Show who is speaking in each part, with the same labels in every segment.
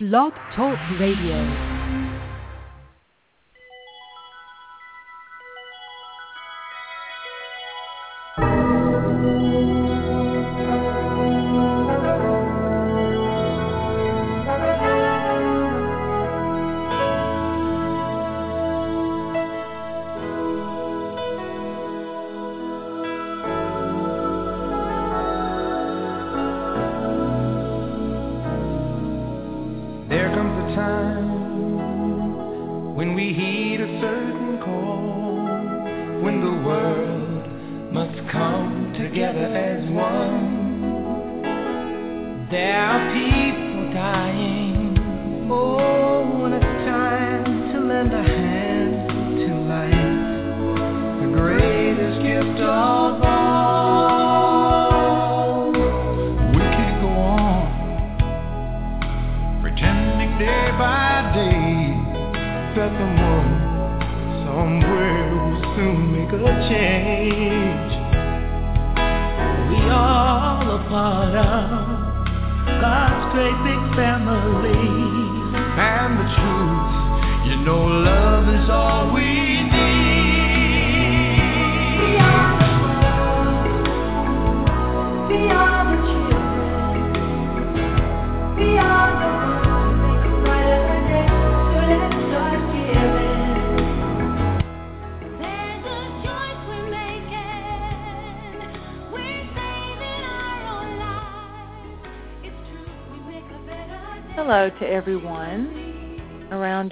Speaker 1: Blog Talk Radio.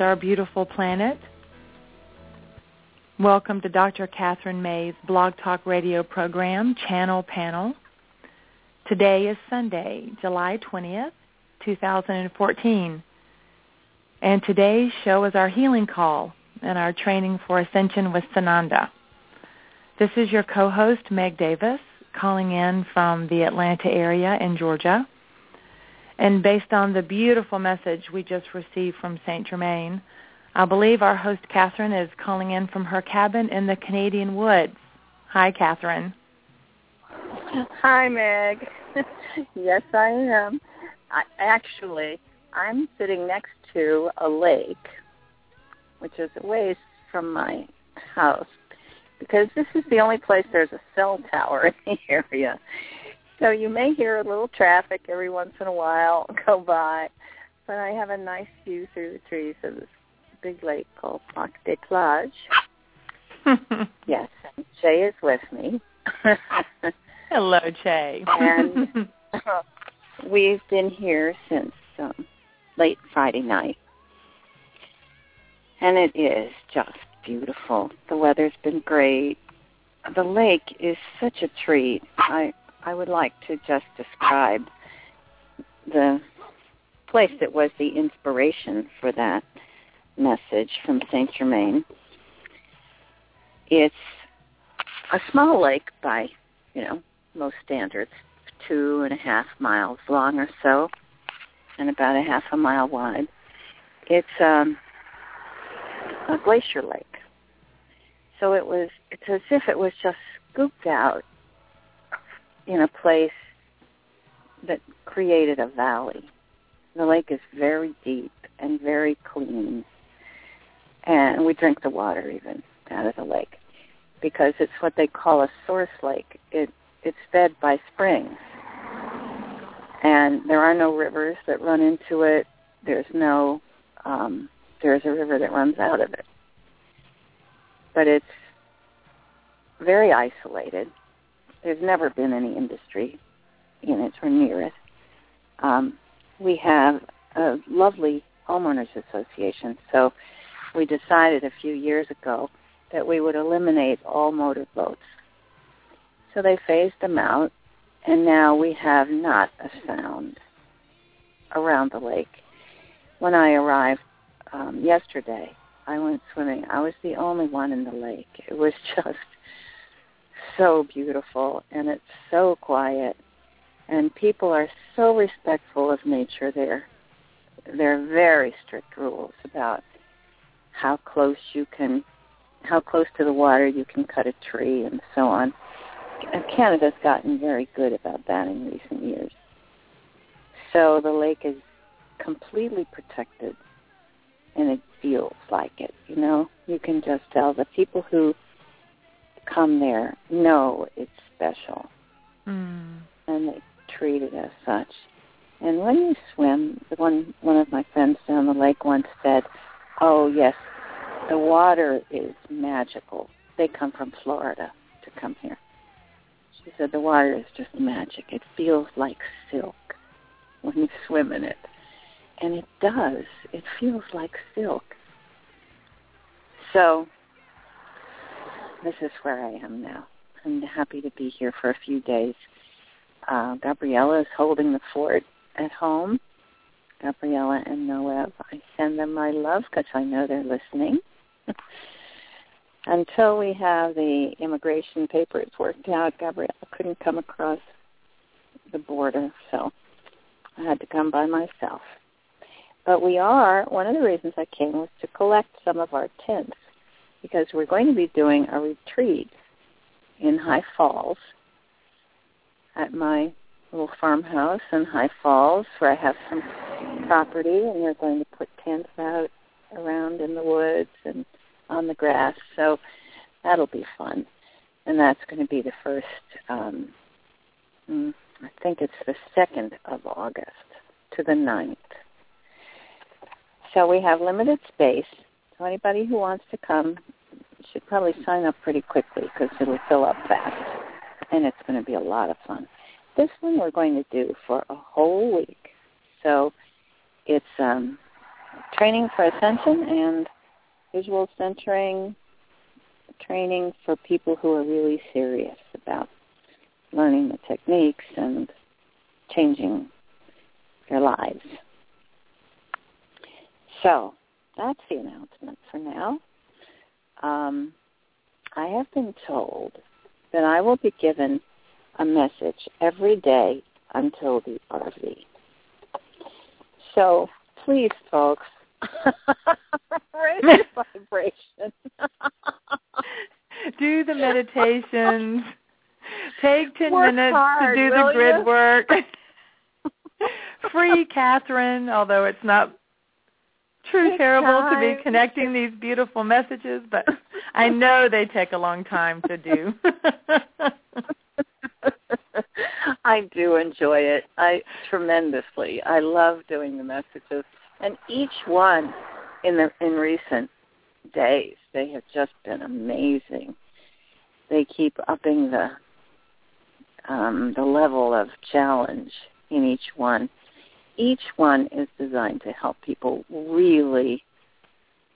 Speaker 2: Our
Speaker 3: beautiful planet. Welcome to Dr. Kathryn May's Blog Talk Radio program, Channel Panel. Today is Sunday, July 20th, 2014. And today's show is our healing call and our training for Ascension with Sananda. This is your co-host, Meg Davis, calling in from the Atlanta area in Georgia. And based on the beautiful message we just received from St. Germain, I believe our host Kathryn is calling in from her cabin in the Canadian woods. Hi, Kathryn.
Speaker 4: Hi, Meg. yes, I am. I, actually, I'm sitting next to a lake, which is a ways from my house, because this is the only place there's a cell tower in the area. So you may hear a little traffic every once in a while go by, but I have a nice view through the trees of this big lake called Lac des Plages. Yes, Jay is with me.
Speaker 3: Hello, Che.
Speaker 4: And we've been here since um, late Friday night. And it is just beautiful. The weather's been great. The lake is such a treat. I I would like to just describe the place that was the inspiration for that message from Saint Germain. It's a small lake by, you know, most standards, two and a half miles long or so, and about a half a mile wide. It's um, a glacier lake. So it was, it's as if it was just scooped out in a place that created a valley. The lake is very deep and very clean. And we drink the water even out of the lake because it's what they call a source lake. It it's fed by springs. And there are no rivers that run into it. There's no um there's a river that runs out of it. But it's very isolated. There's never been any industry in it or near it. Um, we have a lovely homeowners association, so we decided a few years ago that we would eliminate all motor boats. So they phased them out, and now we have not a sound around the lake. when I arrived um, yesterday, I went swimming. I was the only one in the lake. It was just so beautiful and it's so quiet and people are so respectful of nature there. There are very strict rules about how close you can how close to the water you can cut a tree and so on. Canada's gotten very good about that in recent years. So the lake is completely protected and it feels like it, you know. You can just tell the people who come there know it's special.
Speaker 3: Mm.
Speaker 4: And they treat it as such. And when you swim, the one one of my friends down the lake once said, "Oh yes, the water is magical. They come from Florida to come here." She said the water is just magic. It feels like silk when you swim in it. And it does. It feels like silk. So this is where I am now. I'm happy to be here for a few days. Uh, Gabriella is holding the fort at home. Gabriella and Noeb, I send them my love because I know they're listening. Until we have the immigration papers worked out, Gabriella couldn't come across the border, so I had to come by myself. But we are, one of the reasons I came was to collect some of our tents because we're going to be doing a retreat in High Falls at my little farmhouse in High Falls where I have some property and we're going to put tents out around in the woods and on the grass. So that'll be fun. And that's going to be the first, um, mm, I think it's the 2nd of August to the 9th. So we have limited space. So anybody who wants to come should probably sign up pretty quickly because it'll fill up fast. And it's going to be a lot of fun. This one we're going to do for a whole week. So it's um, training for ascension and visual centering training for people who are really serious about learning the techniques and changing their lives. So that's the announcement for now. Um, I have been told that I will be given a message every day until the RV. So please, folks, raise your vibration.
Speaker 3: do the meditations. Take 10
Speaker 4: Work
Speaker 3: minutes
Speaker 4: hard,
Speaker 3: to do the grid
Speaker 4: you?
Speaker 3: work. Free Kathryn, although it's not true terrible to be connecting these beautiful messages, but I know they take a long time to do.
Speaker 4: I do enjoy it. I tremendously. I love doing the messages, and each one in the in recent days they have just been amazing. They keep upping the um, the level of challenge in each one. Each one is designed to help people really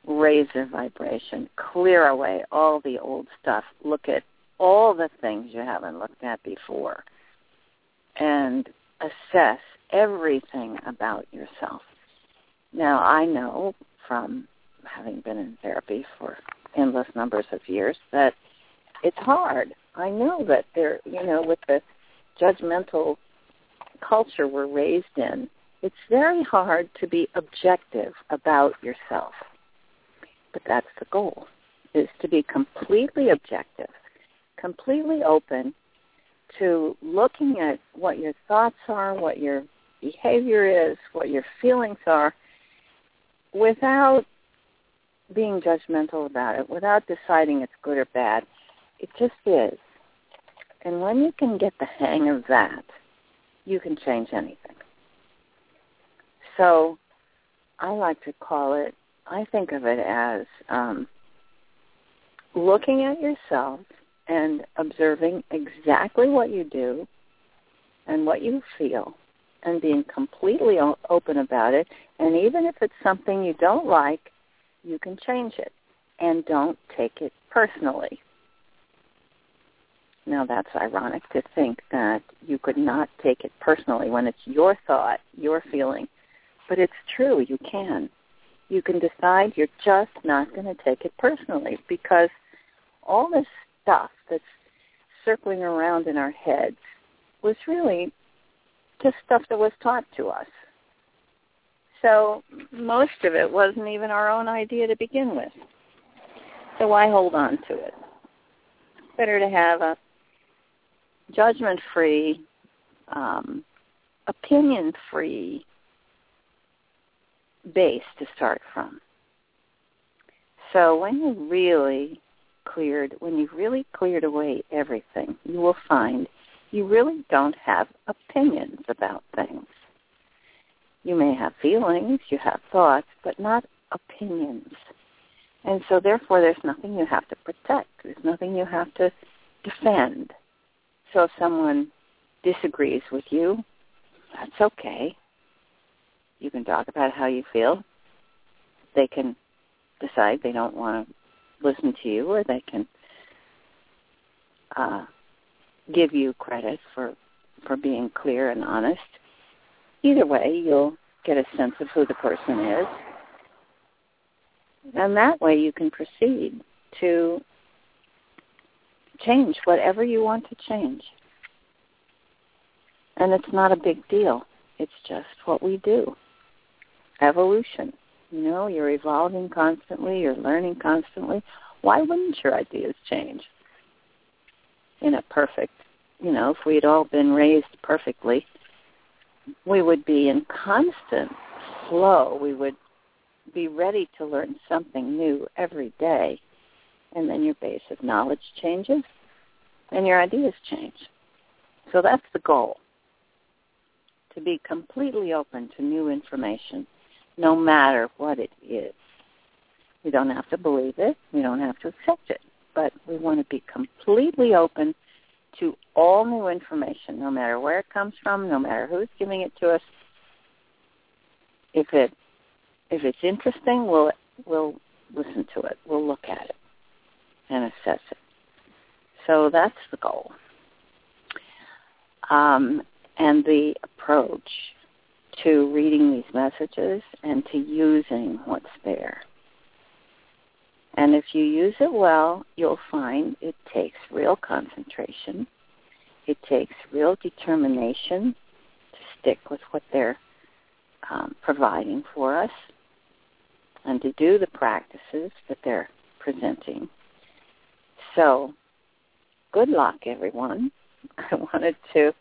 Speaker 4: raise their vibration, clear away all the old stuff, look at all the things you haven't looked at before, and assess everything about yourself. Now, I know from having been in therapy for endless numbers of years that it's hard. I know that there, you know, with the judgmental culture we're raised in, it's very hard to be objective about yourself. But that's the goal, is to be completely objective, completely open to looking at what your thoughts are, what your behavior is, what your feelings are, without being judgmental about it, without deciding it's good or bad. It just is. And when you can get the hang of that, you can change anything. So I like to call it, I think of it as um, looking at yourself and observing exactly what you do and what you feel and being completely open about it. And even if it's something you don't like, you can change it and don't take it personally. Now that's ironic to think that you could not take it personally when it's your thought, your feeling, but it's true. You can. You can decide you're just not going to take it personally because all this stuff that's circling around in our heads was really just stuff that was taught to us. So most of it wasn't even our own idea to begin with. So why hold on to it? Better to have a judgment-free, um, opinion-free base to start from. So when you really cleared, when you've really cleared away everything, you will find you really don't have opinions about things. You may have feelings, you have thoughts, but not opinions. And so therefore there's nothing you have to protect. There's nothing you have to defend. So if someone disagrees with you, that's okay. You can talk about how you feel. They can decide they don't want to listen to you or they can uh, give you credit for, for being clear and honest. Either way, you'll get a sense of who the person is. And that way you can proceed to change whatever you want to change. And it's not a big deal. It's just what we do. Evolution. You know, you're evolving constantly, you're learning constantly. Why wouldn't your ideas change? In a perfect, you know, if we'd all been raised perfectly, we would be in constant flow. We would be ready to learn something new every day. And then your base of knowledge changes and your ideas change. So that's the goal. To be completely open to new information, no matter what it is. We don't have to believe it. We don't have to accept it. But we want to be completely open to all new information, no matter where it comes from, no matter who's giving it to us. If it if it's interesting, we'll we'll listen to it. We'll look at it and assess it. So that's the goal. Um, and the approach to reading these messages and to using what's there. And if you use it well, you'll find it takes real concentration. It takes real determination to stick with what they're um, providing for us and to do the practices that they're presenting. So, good luck, everyone. I wanted to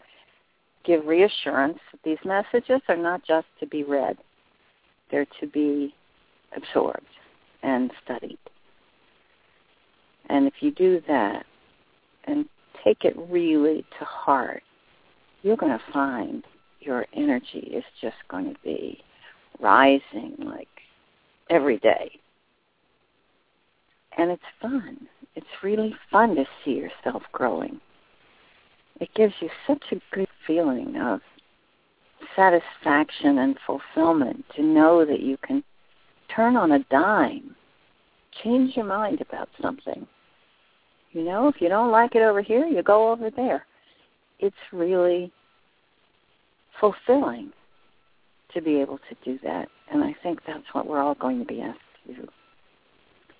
Speaker 4: give reassurance that these messages are not just to be read. They're to be absorbed and studied. And if you do that and take it really to heart, you're going to find your energy is just going to be rising like every day. And it's fun. It's really fun to see yourself growing. It gives you such a good feeling of satisfaction and fulfillment to know that you can turn on a dime, change your mind about something. You know, if you don't like it over here, you go over there. It's really fulfilling to be able to do that. And I think that's what we're all going to be asked to do.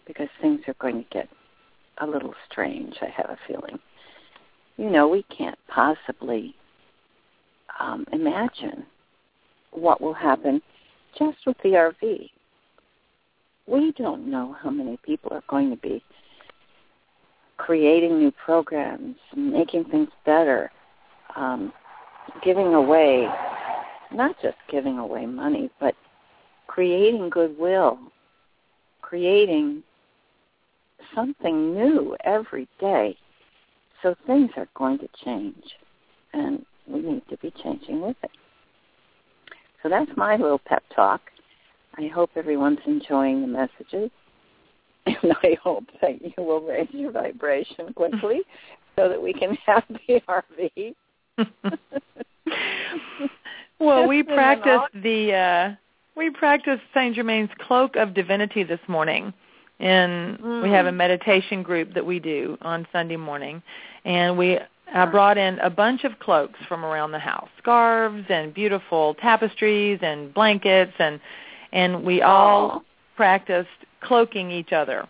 Speaker 4: Because things are going to get a little strange, I have a feeling. You know, we can't possibly um, imagine what will happen just with the RV. We don't know how many people are going to be creating new programs, making things better, um, giving away, not just giving away money, but creating goodwill, creating something new every day. So things are going to change, and we need to be changing with it. So that's my little pep talk. I hope everyone's enjoying the messages. And I hope that you will raise your vibration quickly so that we can have the RV.
Speaker 3: well, we
Speaker 4: Just in an
Speaker 3: practiced the uh we practiced Saint Germain's cloak of divinity this morning. And we have a
Speaker 4: Mm.
Speaker 3: meditation group that we do on Sunday morning. And we I brought in a bunch of cloaks from around the house, scarves and beautiful tapestries and blankets and and we all
Speaker 4: Oh.
Speaker 3: practiced cloaking each other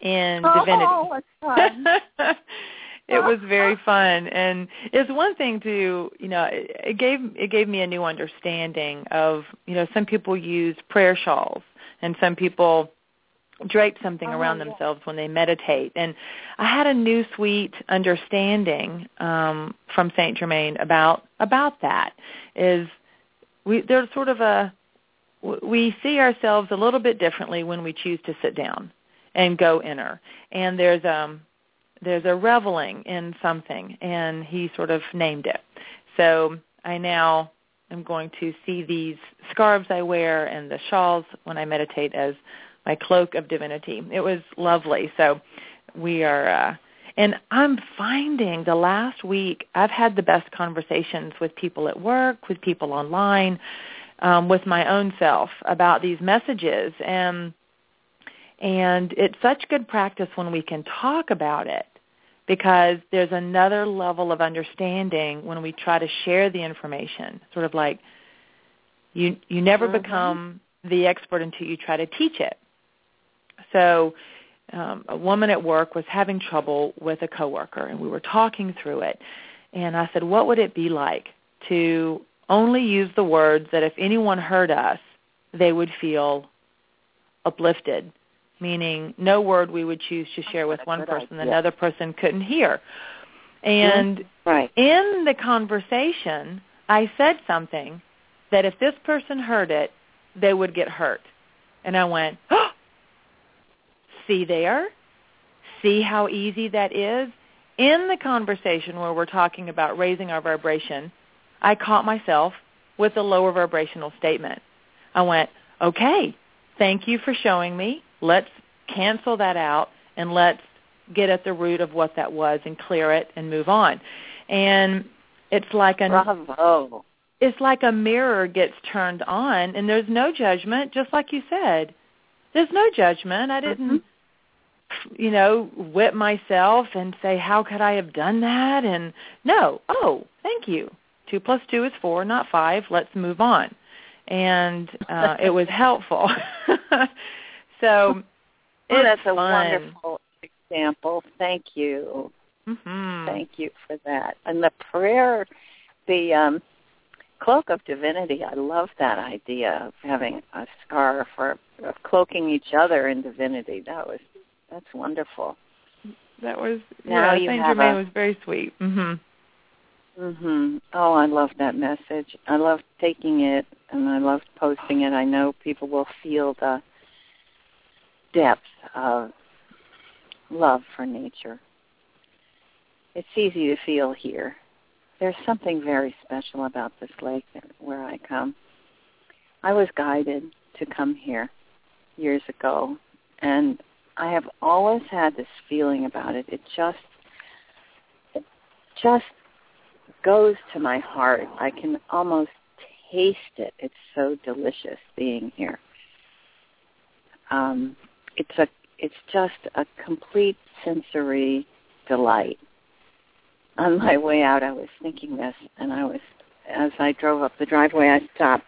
Speaker 3: in
Speaker 4: Oh,
Speaker 3: divinity.
Speaker 4: that's fun.
Speaker 3: it was very fun and it's one thing to you know it, it gave it gave me a new understanding of you know some people use prayer shawls and some people drape something
Speaker 4: Oh,
Speaker 3: around
Speaker 4: yeah.
Speaker 3: themselves when they meditate. And i had a new sweet understanding um from saint germain about about that is we there's sort of a we see ourselves a little bit differently when we choose to sit down and go inner and there's um there's a reveling in something and he sort of named it. So i now am going to see these scarves i wear and the shawls when i meditate as my cloak of divinity it was lovely so we are uh and i'm finding the last week i've had the best conversations with people at work with people online um with my own self about these messages and and it's such good practice when we can talk about it because there's another level of understanding when we try to share the information. Sort of like you you never
Speaker 4: Mhm.
Speaker 3: become the expert until you try to teach it. So um, a woman at work was having trouble with a coworker, and we were talking through it. And I said, "What would it be like to only use the words that if anyone heard us, they would feel uplifted?" Meaning, no word we would choose to share with one person that another person couldn't hear. And
Speaker 4: Right.
Speaker 3: in the conversation, I said something that if this person heard it, they would get hurt. And I went, see there? See how easy that is? In the conversation where we're talking about raising our vibration, I caught myself with a lower vibrational statement. I went, okay, thank you for showing me. Let's cancel that out and let's get at the root of what that was and clear it and move on. And it's like an
Speaker 4: Bravo.
Speaker 3: it's like a mirror gets turned on and there's no judgment just like you said there's no judgment i didn't mm-hmm. You know whip myself and say how could i have done that and no oh thank you two plus two is four not five let's move on and uh it was helpful so
Speaker 4: Oh,
Speaker 3: it's
Speaker 4: that's a
Speaker 3: fun.
Speaker 4: wonderful example. Thank you.
Speaker 3: Mhm.
Speaker 4: Thank you for that. And the prayer, the um, cloak of divinity. I love that idea of having a scarf or of cloaking each other in divinity. That was that's wonderful.
Speaker 3: that was
Speaker 4: Now
Speaker 3: yeah saint germain
Speaker 4: a-
Speaker 3: was very sweet mhm
Speaker 4: Mhm. Oh, I love that message. I love taking it and I love posting it. I know people will feel the depth of love for nature. It's easy to feel here. There's something very special about this lake that, where I come. I was guided to come here years ago, and I have always had this feeling about it. It just, it just goes to my heart. I can almost taste it. It's so delicious being here. Um, it's a, it's just a complete sensory delight. On my way out, I was thinking this, and I was, as I drove up the driveway, I stopped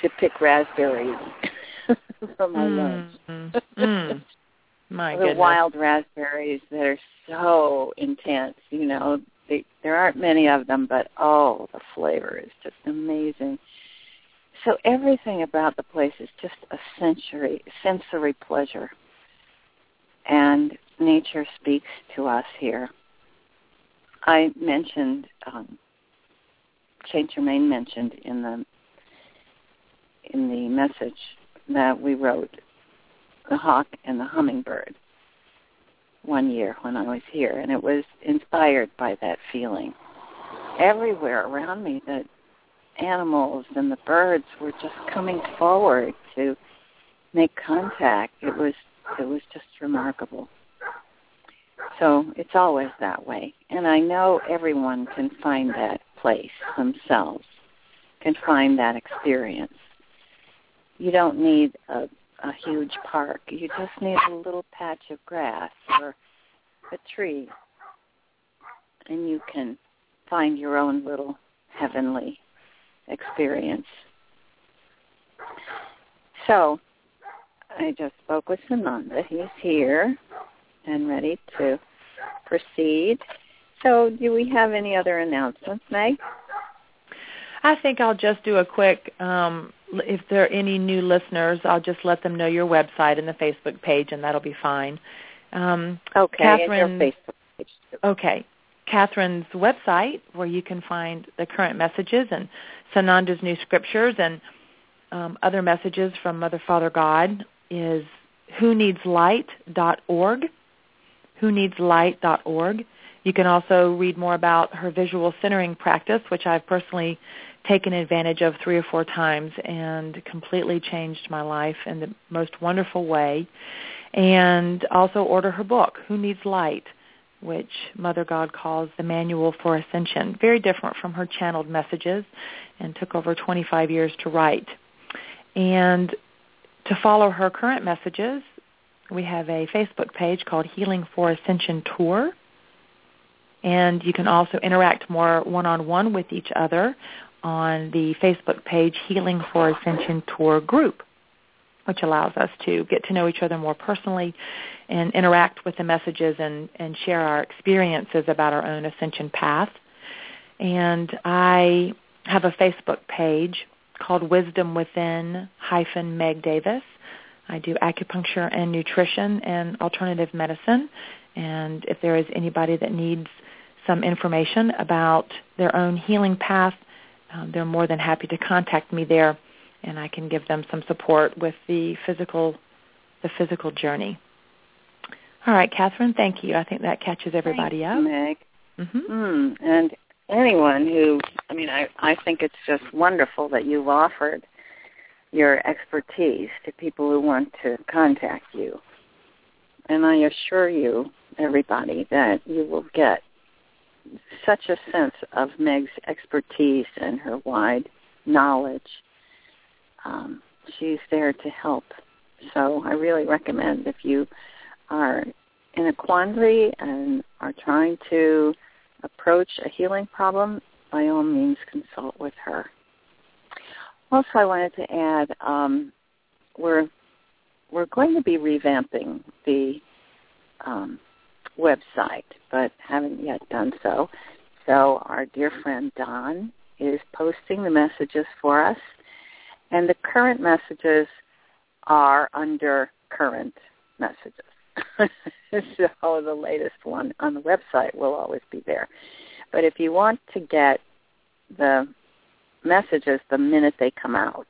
Speaker 4: to pick raspberries for my lunch.
Speaker 3: Mm, mm. My
Speaker 4: the
Speaker 3: goodness.
Speaker 4: wild raspberries that are so intense. You know, they, there aren't many of them, but oh, the flavor is just amazing. So everything about the place is just a sensory sensory pleasure, and nature speaks to us here. I mentioned um, Saint Germain mentioned in the in the message that we wrote the hawk and the hummingbird one year when I was here, and it was inspired by that feeling. Everywhere around me, the animals and the birds were just coming forward to make contact. It was it was just remarkable. So it's always that way, and I know everyone can find that place themselves, can find that experience. You don't need a a huge park. You just need a little patch of grass or a tree. and you can find your own little heavenly experience. So, I just spoke with Sananda. He's here and ready to proceed. So, do we have any other announcements, Meg?
Speaker 3: I think I'll just do a quick, um, if there are any new listeners, I'll just let them know your website and the Facebook page, and that'll be fine. Um,
Speaker 4: Okay,
Speaker 3: Kathryn-
Speaker 4: and your Facebook page. too.
Speaker 3: Okay. Kathryn's website, where you can find the current messages and Sananda's new scriptures and um, other messages from Mother, Father, God, is who needs light.org. Who needs light.org. You can also read more about her visual centering practice, which I've personally taken advantage of three or four times and completely changed my life in the most wonderful way. And also order her book, Who Needs Light which Mother God calls the Manual for Ascension. Very different from her channeled messages and took over 25 years to write. And to follow her current messages, we have a Facebook page called Healing for Ascension Tour. And you can also interact more one-on-one with each other on the Facebook page Healing for Ascension Tour group, which allows us to get to know each other more personally and interact with the messages and, and share our experiences about our own ascension path. And I have a Facebook page called Wisdom Within hyphen Meg Davis. I do acupuncture and nutrition and alternative medicine. And if there is anybody that needs some information about their own healing path, um, they're more than happy to contact me there, and I can give them some support with the physical, the physical journey. All right, Kathryn, thank you. I think that catches everybody
Speaker 4: Thanks,
Speaker 3: up.
Speaker 4: Meg.
Speaker 3: hmm
Speaker 4: Mm, and anyone who, I mean, I, I think it's just wonderful that you've offered your expertise to people who want to contact you. And I assure you, everybody, that you will get such a sense of Meg's expertise and her wide knowledge. Um, she's there to help. So I really recommend if you are in a quandary and are trying to approach a healing problem, by all means consult with her. Also, I wanted to add um, we're we're going to be revamping the um, website, but haven't yet done so. So our dear friend Don is posting the messages for us, and the current messages are under current messages. so the latest one on the website will always be there. But if you want to get the messages the minute they come out,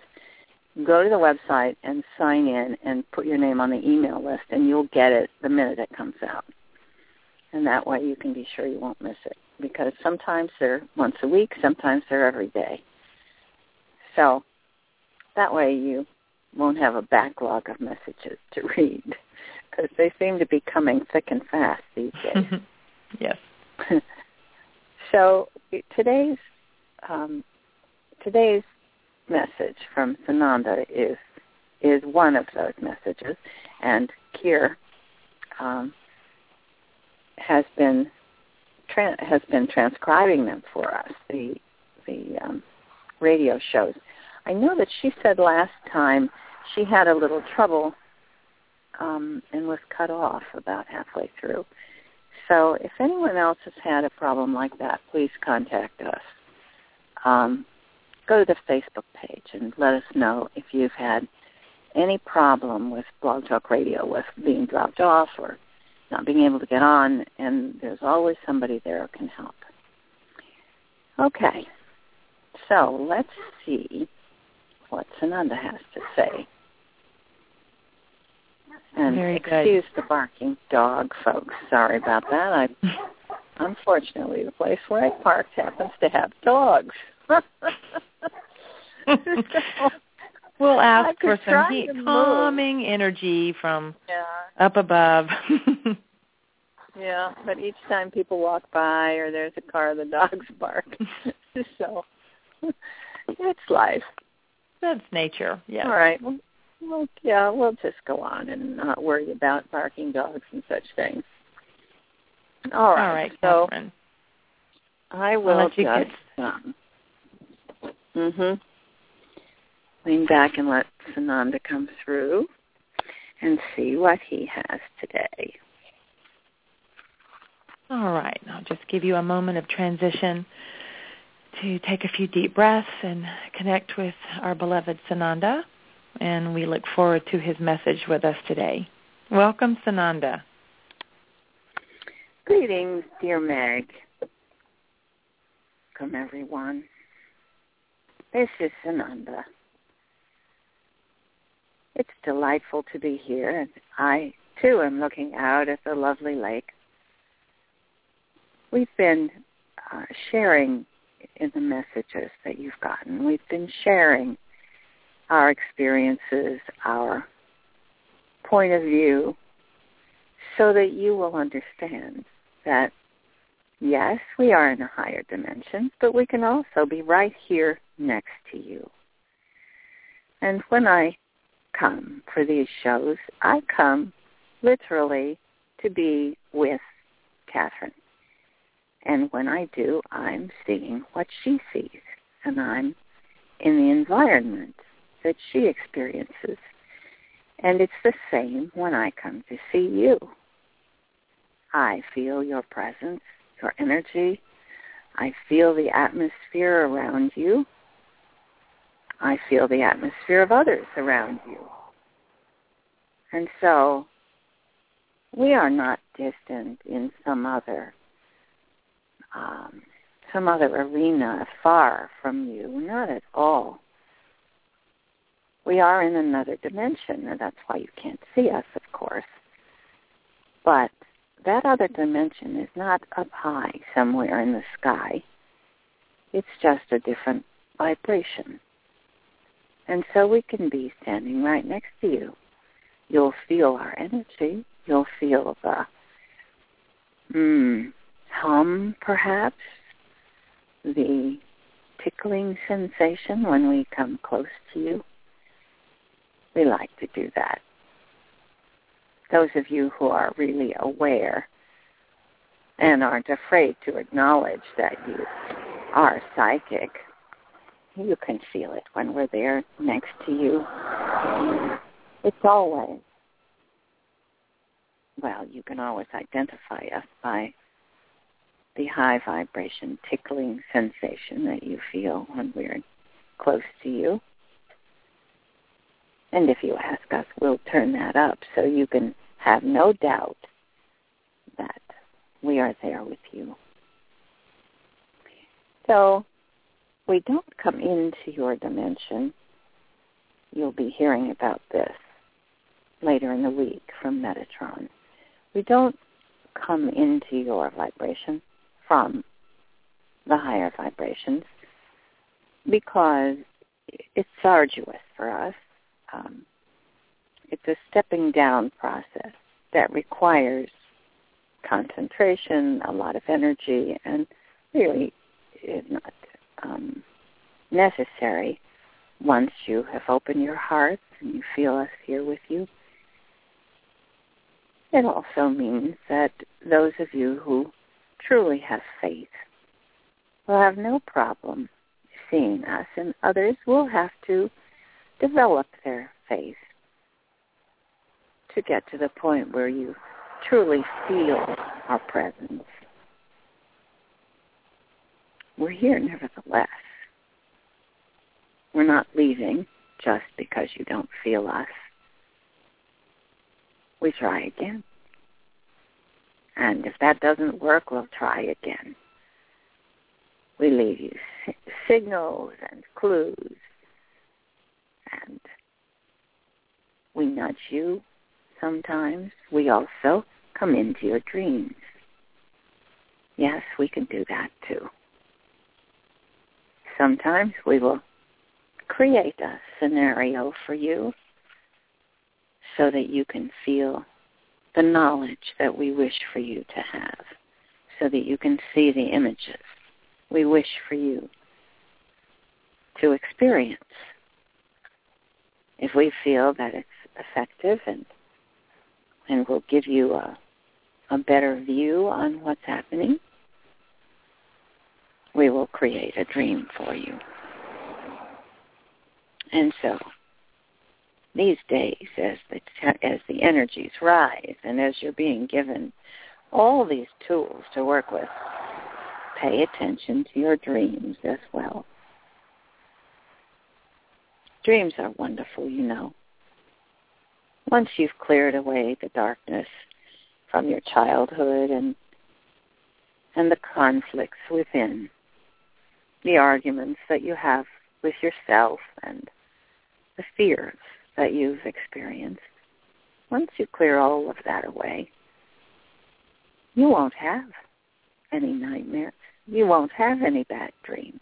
Speaker 4: go to the website and sign in and put your name on the email list and you'll get it the minute it comes out. And that way you can be sure you won't miss it because sometimes they're once a week, sometimes they're every day. So that way you won't have a backlog of messages to read because they seem to be coming thick and fast these days.
Speaker 3: yes.
Speaker 4: so today's um, today's message from Sananda is is one of those messages, and Kier um, has been tra- has been transcribing them for us. The the um, radio shows. I know that she said last time she had a little trouble um, and was cut off about halfway through. So if anyone else has had a problem like that, please contact us. Um, go to the Facebook page and let us know if you've had any problem with Blog Talk Radio, with being dropped off or not being able to get on, and there's always somebody there who can help. Okay, so let's see what Sananda has to say. And
Speaker 3: Very good.
Speaker 4: excuse the barking dog, folks. Sorry about that. I unfortunately the place where I parked happens to have dogs.
Speaker 3: We'll ask for some heat, calming energy from
Speaker 4: yeah,
Speaker 3: up above.
Speaker 4: yeah. But each time people walk by or there's a car, the dogs bark. so it's life.
Speaker 3: That's nature. Yeah.
Speaker 4: All right. Well, well, yeah, we'll just go on and not worry about barking dogs and such things. All right.
Speaker 3: All right,
Speaker 4: so
Speaker 3: Kathryn.
Speaker 4: I will
Speaker 3: let you
Speaker 4: just um, mhm lean back and let Sananda come through and see what he has today.
Speaker 3: All right. I'll just give you a moment of transition to take a few deep breaths and connect with our beloved Sananda. And we look forward to his message with us today. Welcome, Sananda.
Speaker 4: Greetings, dear Meg. Welcome, everyone. This is Sananda. It's delightful to be here, and I, too, am looking out at the lovely lake. We've been uh, sharing in the messages that you've gotten. We've been sharing our experiences, our point of view, so that you will understand that yes, we are in a higher dimension, but we can also be right here next to you. And when I come for these shows, I come literally to be with Kathryn. And when I do, I'm seeing what she sees, and I'm in the environment that she experiences. And it's the same when I come to see you. I feel your presence, your energy. I feel the atmosphere around you. I feel the atmosphere of others around you. And so we are not distant in some other um, some other arena far from you. Not at all. We are in another dimension, and that's why you can't see us, of course. But that other dimension is not up high somewhere in the sky. It's just a different vibration. And so we can be standing right next to you. You'll feel our energy. You'll feel the mm, hum, perhaps, the tickling sensation when we come close to you. We like to do that. Those of you who are really aware and aren't afraid to acknowledge that you are psychic, you can feel it when we're there next to you. It's always, well, you can always identify us by the high vibration tickling sensation that you feel when we're close to you. And if you ask us, we'll turn that up so you can have no doubt that we are there with you. So we don't come into your dimension. You'll be hearing about this later in the week from Metatron. We don't come into your vibration from the higher vibrations because it's arduous for us. Um, it's a stepping down process that requires concentration, a lot of energy, and really not um, necessary once you have opened your heart and you feel us here with you. It also means that those of you who truly have faith will have no problem seeing us, and others will have to develop their faith to get to the point where you truly feel our presence. We're here nevertheless. We're not leaving just because you don't feel us. We try again. And if that doesn't work, we'll try again. We leave you signals and clues, and we nudge you sometimes. We also come into your dreams. Yes, we can do that too. Sometimes we will create a scenario for you so that you can feel the knowledge that we wish for you to have, so that you can see the images we wish for you to experience. If we feel that it's effective and and will give you a, a better view on what's happening, we will create a dream for you. And so, these days, as the as the energies rise, and as you're being given all these tools to work with, pay attention to your dreams as well. Dreams are wonderful, you know. Once you've cleared away the darkness from your childhood and and the conflicts within, the arguments that you have with yourself and the fears that you've experienced, once you clear all of that away, you won't have any nightmares. You won't have any bad dreams.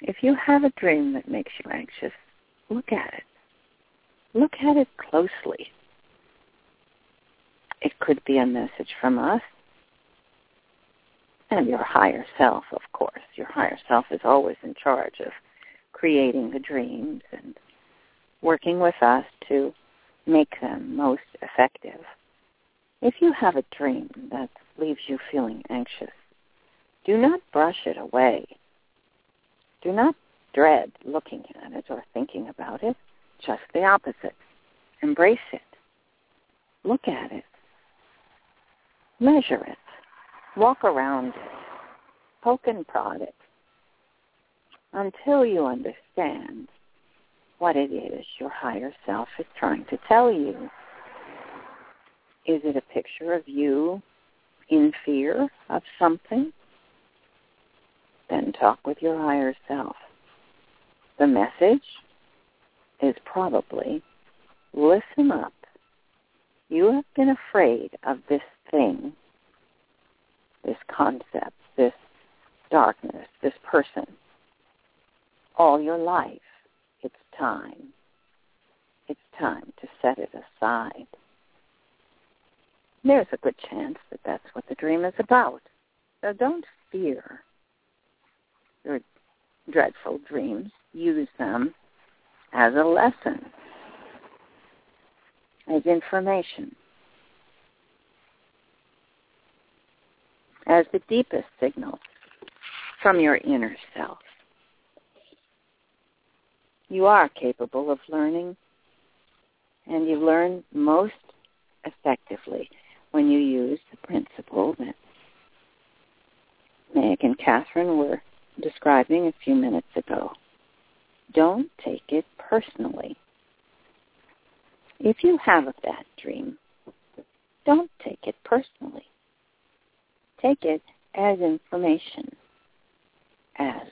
Speaker 4: If you have a dream that makes you anxious, look at it. Look at it closely. It could be a message from us and your higher self, of course. Your higher self is always in charge of creating the dreams and working with us to make them most effective. If you have a dream that leaves you feeling anxious, do not brush it away. Do not dread looking at it or thinking about it. Just the opposite. Embrace it. Look at it. Measure it. Walk around it. Poke and prod it until you understand what it is your higher self is trying to tell you. Is it a picture of you in fear of something? Then talk with your higher self. The message is probably listen up. You have been afraid of this thing, this concept, this darkness, this person all your life. It's time. It's time to set it aside. There's a good chance that that's what the dream is about. So don't fear your dreadful dreams. Use them as a lesson, as information, as the deepest signal from your inner self. You are capable of learning, and you learn most effectively when you use the principle that Meg and Kathryn were describing a few minutes ago. Don't take it personally. If you have a bad dream, don't take it personally. Take it as information, as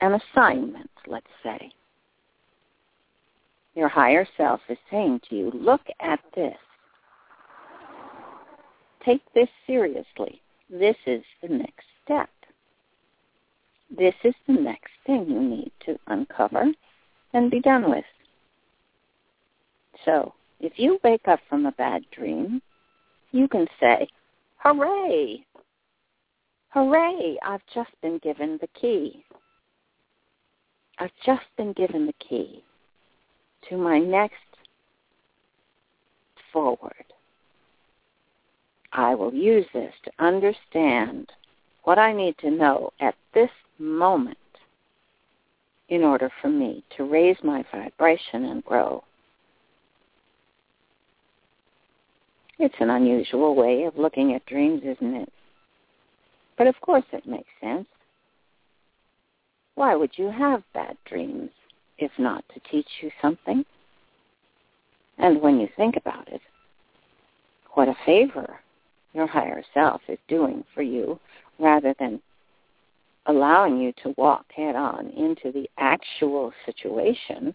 Speaker 4: an assignment, let's say. Your higher self is saying to you, look at this. Take this seriously. This is the next step. This is the next thing you need to uncover and be done with. So, if you wake up from a bad dream, you can say, hooray! Hooray! I've just been given the key. I've just been given the key to my next forward. I will use this to understand what I need to know at this moment in order for me to raise my vibration and grow. It's an unusual way of looking at dreams, isn't it? But of course it makes sense. Why would you have bad dreams if not to teach you something? And when you think about it, what a favor your higher self is doing for you rather than allowing you to walk head on into the actual situation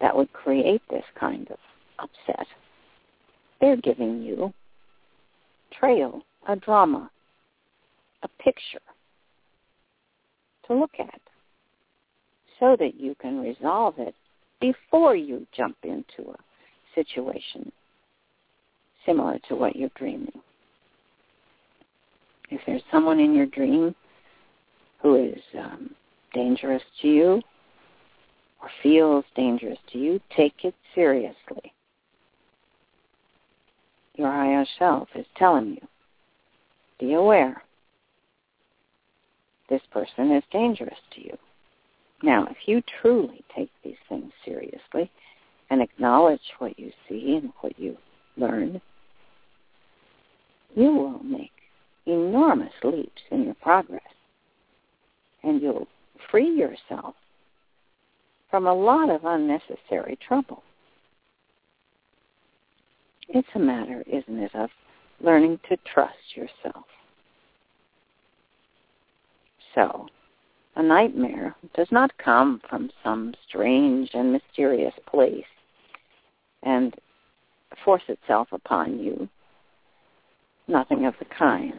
Speaker 4: that would create this kind of upset. They're giving you trail, a drama, a picture to look at so that you can resolve it before you jump into a situation similar to what you're dreaming. If there's someone in your dream who is um, dangerous to you or feels dangerous to you, take it seriously. Your higher self is telling you, be aware, this person is dangerous to you. Now, if you truly take these things seriously and acknowledge what you see and what you learn, you will make enormous leaps in your progress. And you'll free yourself from a lot of unnecessary trouble. It's a matter, isn't it, of learning to trust yourself. So, a nightmare does not come from some strange and mysterious place and force itself upon you. Nothing of the kind.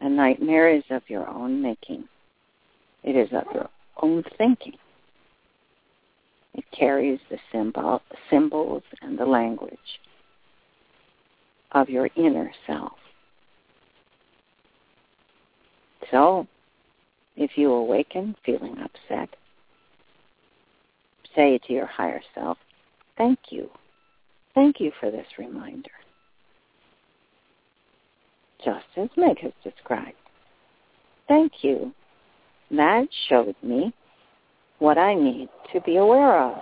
Speaker 4: A nightmare is of your own making. It is of your own thinking. It carries the symbol, symbols and the language of your inner self. So, if you awaken feeling upset, say to your higher self, thank you. Thank you for this reminder. Just as Meg has described. Thank you. That showed me what I need to be aware of.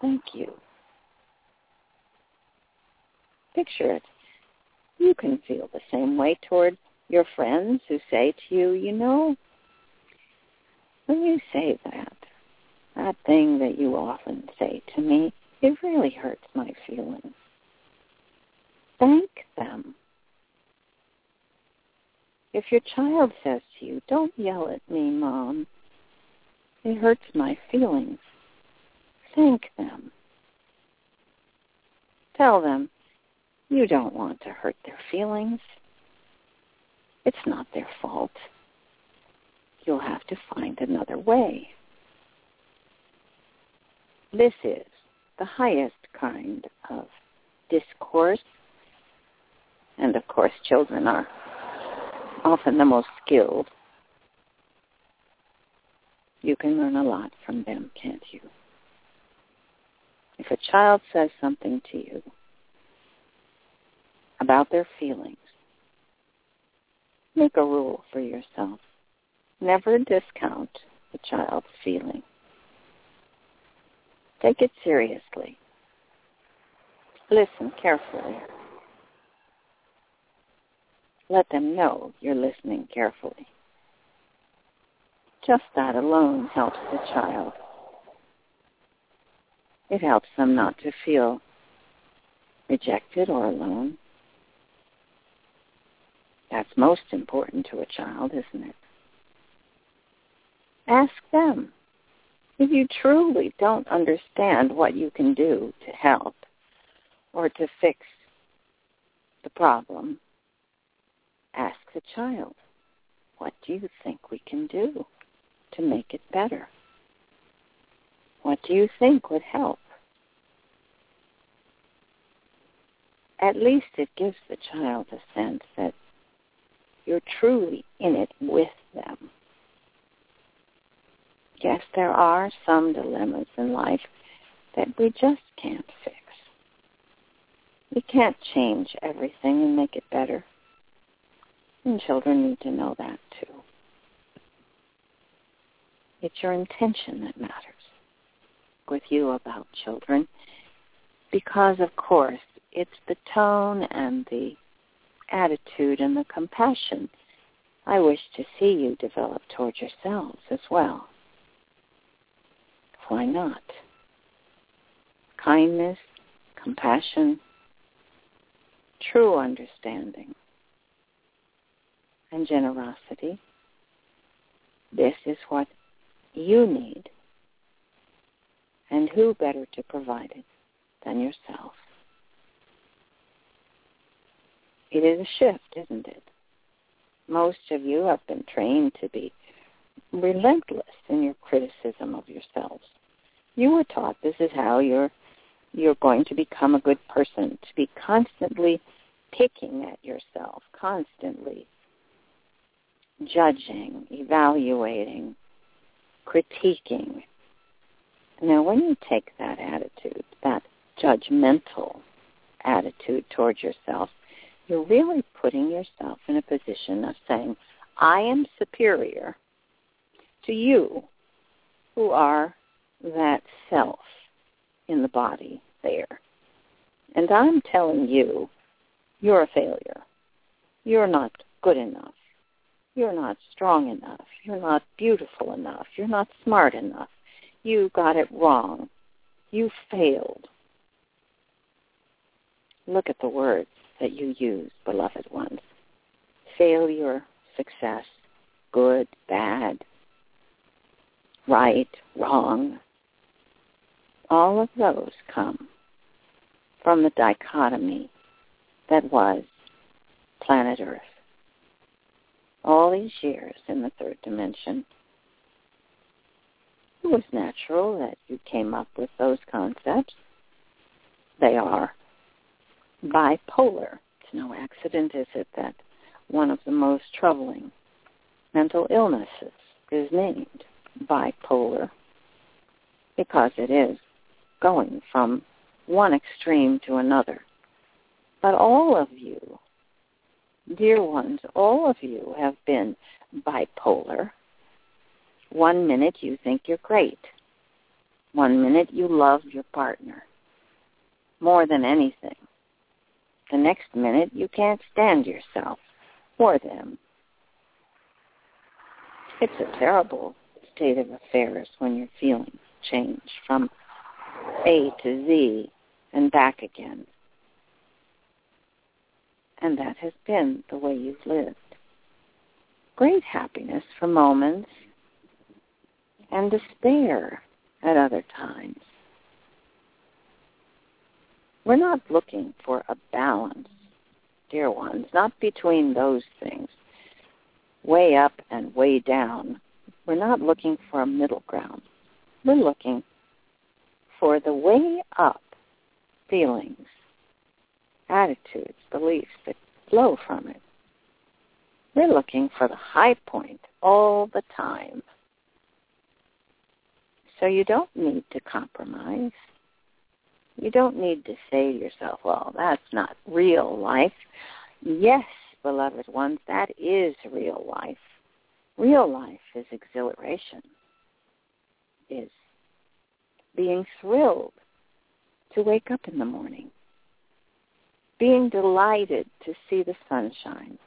Speaker 4: Thank you. Picture it. You can feel the same way toward your friends who say to you, you know, when you say that, that thing that you often say to me, it really hurts my feelings. Thank them. If your child says to you, don't yell at me, Mom, it hurts my feelings, thank them. Tell them you don't want to hurt their feelings. It's not their fault. You'll have to find another way. This is the highest kind of discourse. And of course, children are often the most skilled. You can learn a lot from them, can't you? If a child says something to you about their feelings, make a rule for yourself. Never discount the child's feeling. Take it seriously. Listen carefully. Let them know you're listening carefully. Just that alone helps the child. It helps them not to feel rejected or alone. That's most important to a child, isn't it? Ask them. If you truly don't understand what you can do to help or to fix the problem, ask the child, what do you think we can do to make it better? What do you think would help? At least it gives the child a sense that you're truly in it with them. Yes, there are some dilemmas in life that we just can't fix. We can't change everything and make it better. And children need to know that too. It's your intention that matters with you about children because, of course, it's the tone and the attitude and the compassion I wish to see you develop toward yourselves as well. Why not? Kindness, compassion, true understanding, and generosity. This is what you need. And who better to provide it than yourself? It is a shift, isn't it? Most of you have been trained to be relentless in your criticism of yourselves. You were taught this is how you're you're going to become a good person, to be constantly picking at yourself, constantly judging, evaluating, critiquing. Now, when you take that attitude, that judgmental attitude towards yourself, you're really putting yourself in a position of saying, I am superior to you who are that self in the body there. And I'm telling you, you're a failure. You're not good enough. You're not strong enough. You're not beautiful enough. You're not smart enough. You got it wrong. You failed. Look at the words that you use, beloved ones. Failure, success, good, bad, right, wrong. All of those come from the dichotomy that was planet Earth. All these years in the third dimension, it was natural that you came up with those concepts. They are bipolar. It's no accident, is it, that one of the most troubling mental illnesses is named bipolar because it is going from one extreme to another. But all of you, dear ones, all of you have been bipolar. One minute you think you're great. One minute you love your partner more than anything. The next minute you can't stand yourself or them. It's a terrible state of affairs when your feelings change from A to Z and back again. And that has been the way you've lived. Great happiness for moments and despair at other times. We're not looking for a balance, dear ones, not between those things, way up and way down. We're not looking for a middle ground. We're looking for the way up feelings, attitudes, beliefs that flow from it. We're looking for the high point all the time. So you don't need to compromise. You don't need to say to yourself, well, that's not real life. Yes, beloved ones, that is real life. Real life is exhilaration, is being thrilled to wake up in the morning, being delighted to see the sunshine,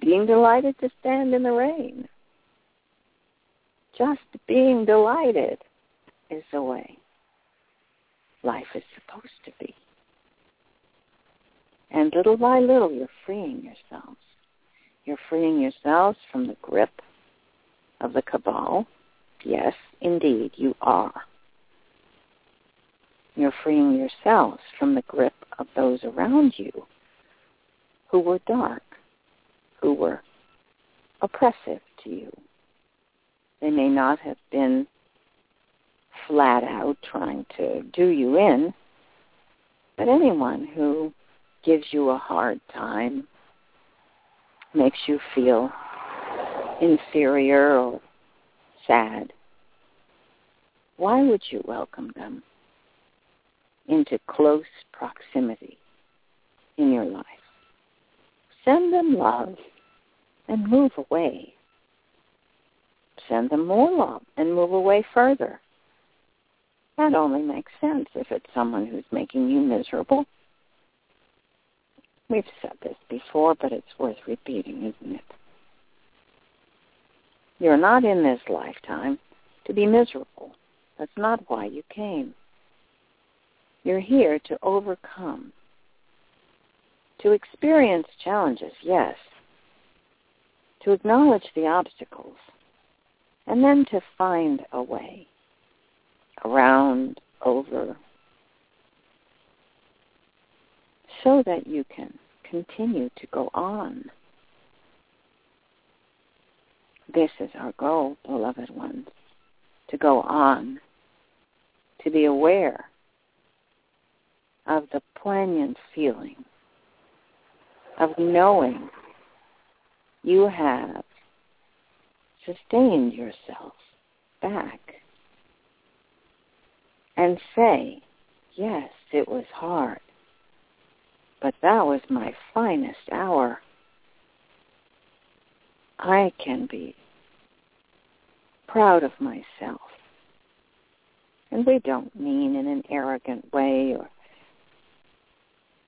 Speaker 4: being delighted to stand in the rain. Just being delighted is the way life is supposed to be. And little by little, you're freeing yourselves. You're freeing yourselves from the grip of the cabal. Yes, indeed, you are. You're freeing yourselves from the grip of those around you who were dark, who were oppressive to you. They may not have been flat out trying to do you in, but anyone who gives you a hard time, makes you feel inferior or sad, why would you welcome them into close proximity in your life? Send them love and move away. Send them more love and move away further. That only makes sense if it's someone who's making you miserable. We've said this before, but it's worth repeating, isn't it? You're not in this lifetime to be miserable. That's not why you came. You're here to overcome, to experience challenges, yes, to acknowledge the obstacles, and then to find a way around, over, so that you can continue to go on. This is our goal, beloved ones, to go on, to be aware of the poignant feeling of knowing you have sustained yourself back and say, yes, it was hard, but that was my finest hour. I can be proud of myself. And we don't mean in an arrogant way or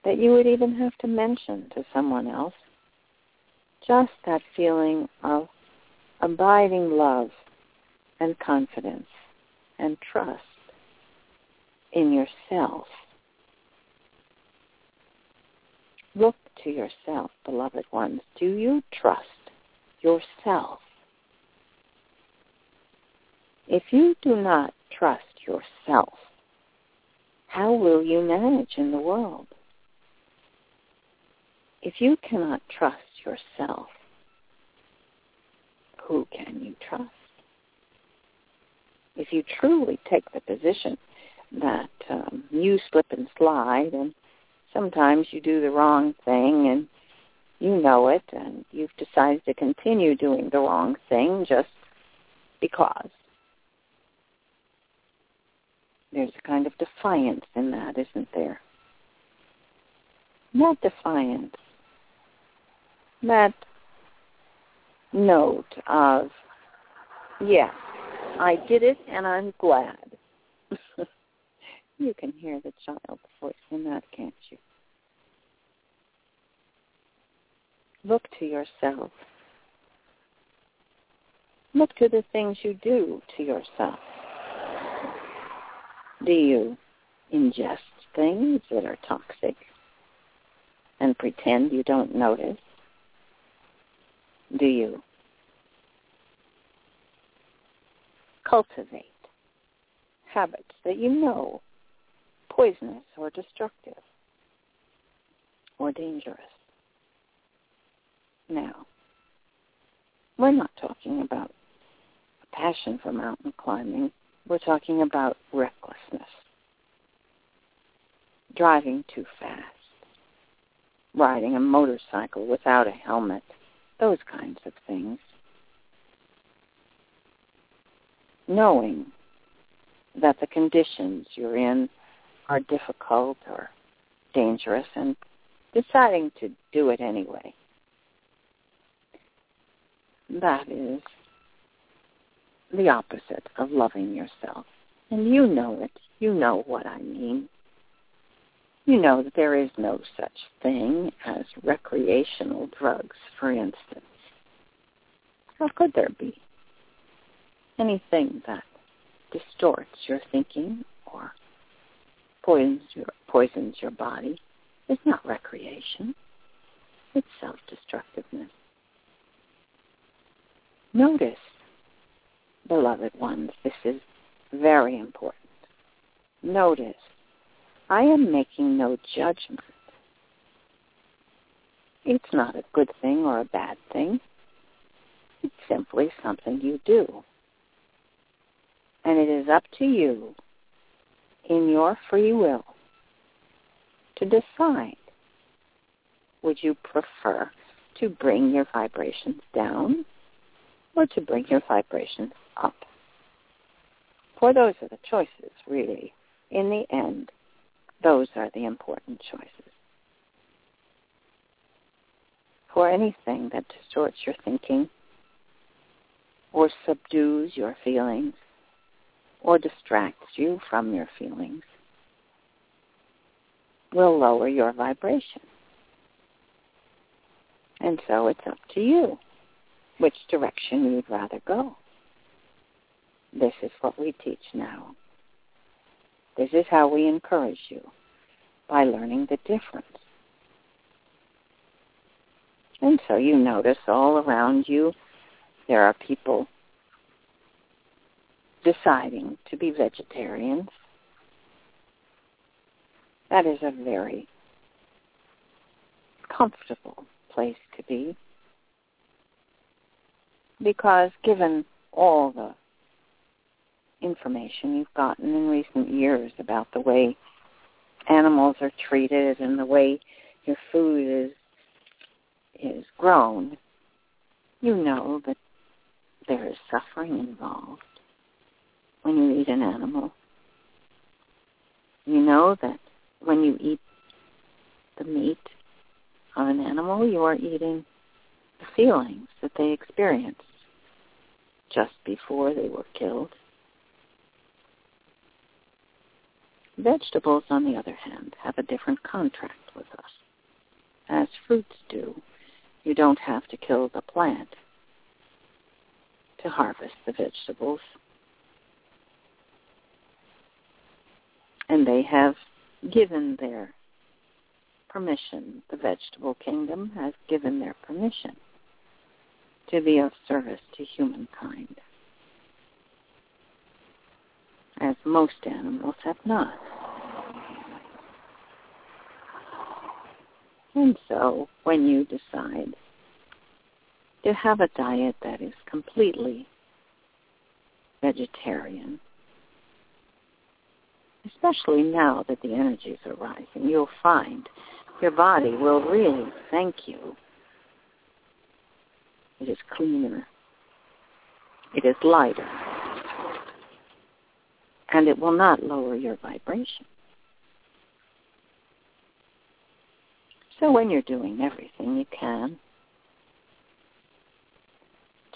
Speaker 4: that you would even have to mention to someone else. Just that feeling of abiding love and confidence and trust in yourself. Look to yourself, beloved ones. Do you trust yourself? If you do not trust yourself, how will you manage in the world? If you cannot trust yourself, who can you trust? If you truly take the position that um, you slip and slide and sometimes you do the wrong thing and you know it and you've decided to continue doing the wrong thing just because. There's a kind of defiance in that, isn't there? Not defiance. That note of, yes, I did it and I'm glad. you can hear the child's voice in that, can't you? Look to yourself. Look to the things you do to yourself. Do you ingest things that are toxic and pretend you don't notice? Do you cultivate habits that you know poisonous or destructive or dangerous? Now, we're not talking about a passion for mountain climbing. We're talking about recklessness, driving too fast, riding a motorcycle without a helmet, those kinds of things. Knowing that the conditions you're in are difficult or dangerous and deciding to do it anyway. That is the opposite of loving yourself. And you know it. You know what I mean. You know that there is no such thing as recreational drugs, for instance. How could there be? Anything that distorts your thinking or poisons your, poisons your body is not recreation. It's self-destructiveness. Notice, beloved ones, this is very important. Notice, I am making no judgment. It's not a good thing or a bad thing. It's simply something you do. And it is up to you, in your free will, to decide would you prefer to bring your vibrations down or to bring your vibrations up. For those are the choices, really. In the end, those are the important choices. For anything that distorts your thinking or subdues your feelings or distracts you from your feelings will lower your vibration. And so it's up to you which direction you'd rather go. This is what we teach now. This is how we encourage you by learning the difference. And so you notice all around you there are people deciding to be vegetarians. That is a very comfortable place to be because given all the information you've gotten in recent years about the way animals are treated and the way your food is is grown, you know that there is suffering involved when you eat an animal. You know that when you eat the meat of an animal, you are eating the feelings that they experienced just before they were killed. Vegetables, on the other hand, have a different contract with us. As fruits do, you don't have to kill the plant to harvest the vegetables. And they have given their permission, the vegetable kingdom has given their permission to be of service to humankind, as most animals have not. And so, when you decide to have a diet that is completely vegetarian, especially now that the energies are rising, you'll find your body will really thank you. It is cleaner. It is lighter. And it will not lower your vibration. So when you're doing everything you can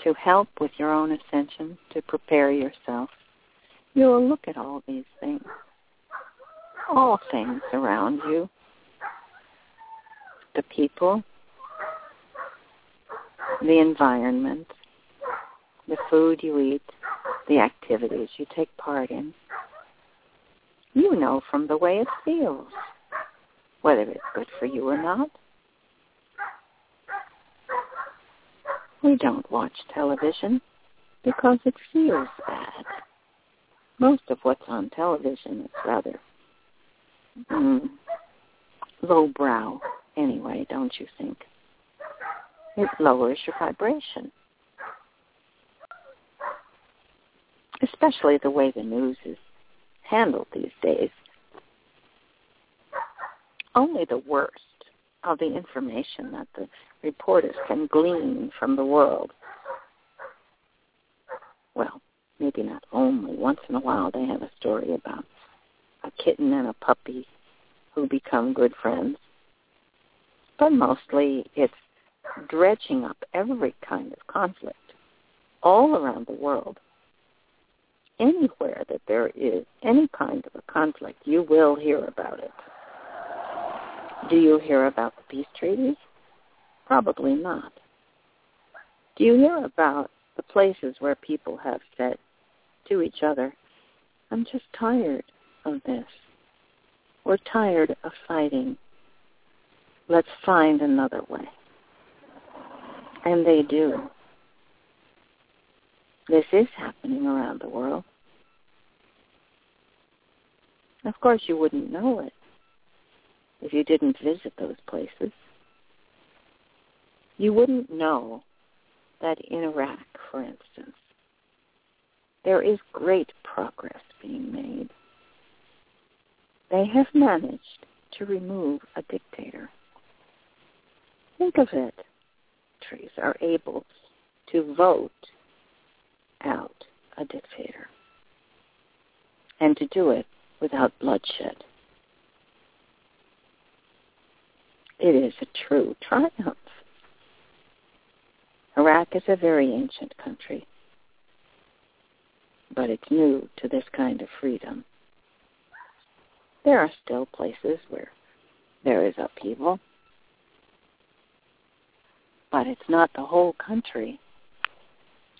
Speaker 4: to help with your own ascension, to prepare yourself, you'll look at all these things, all things around you, the people, the environment, the food you eat, the activities you take part in. You know from the way it feels whether it's good for you or not. We don't watch television because it feels bad. Most of what's on television is rather mm, lowbrow anyway, don't you think? It lowers your vibration. Especially the way the news is handled these days. Only the worst of the information that the reporters can glean from the world. Well, maybe not only. Once in a while they have a story about a kitten and a puppy who become good friends. But mostly it's dredging up every kind of conflict all around the world. Anywhere that there is any kind of a conflict, you will hear about it. Do you hear about the peace treaties? Probably not. Do you hear about the places where people have said to each other, I'm just tired of this. We're tired of fighting. Let's find another way. And they do. This is happening around the world. Of course, you wouldn't know it if you didn't visit those places. You wouldn't know that in Iraq, for instance, there is great progress being made. They have managed to remove a dictator. Think of it. Countries are able to vote out a dictator and to do it without bloodshed. It is a true triumph. Iraq is a very ancient country, but it's new to this kind of freedom. There are still places where there is upheaval, but it's not the whole country,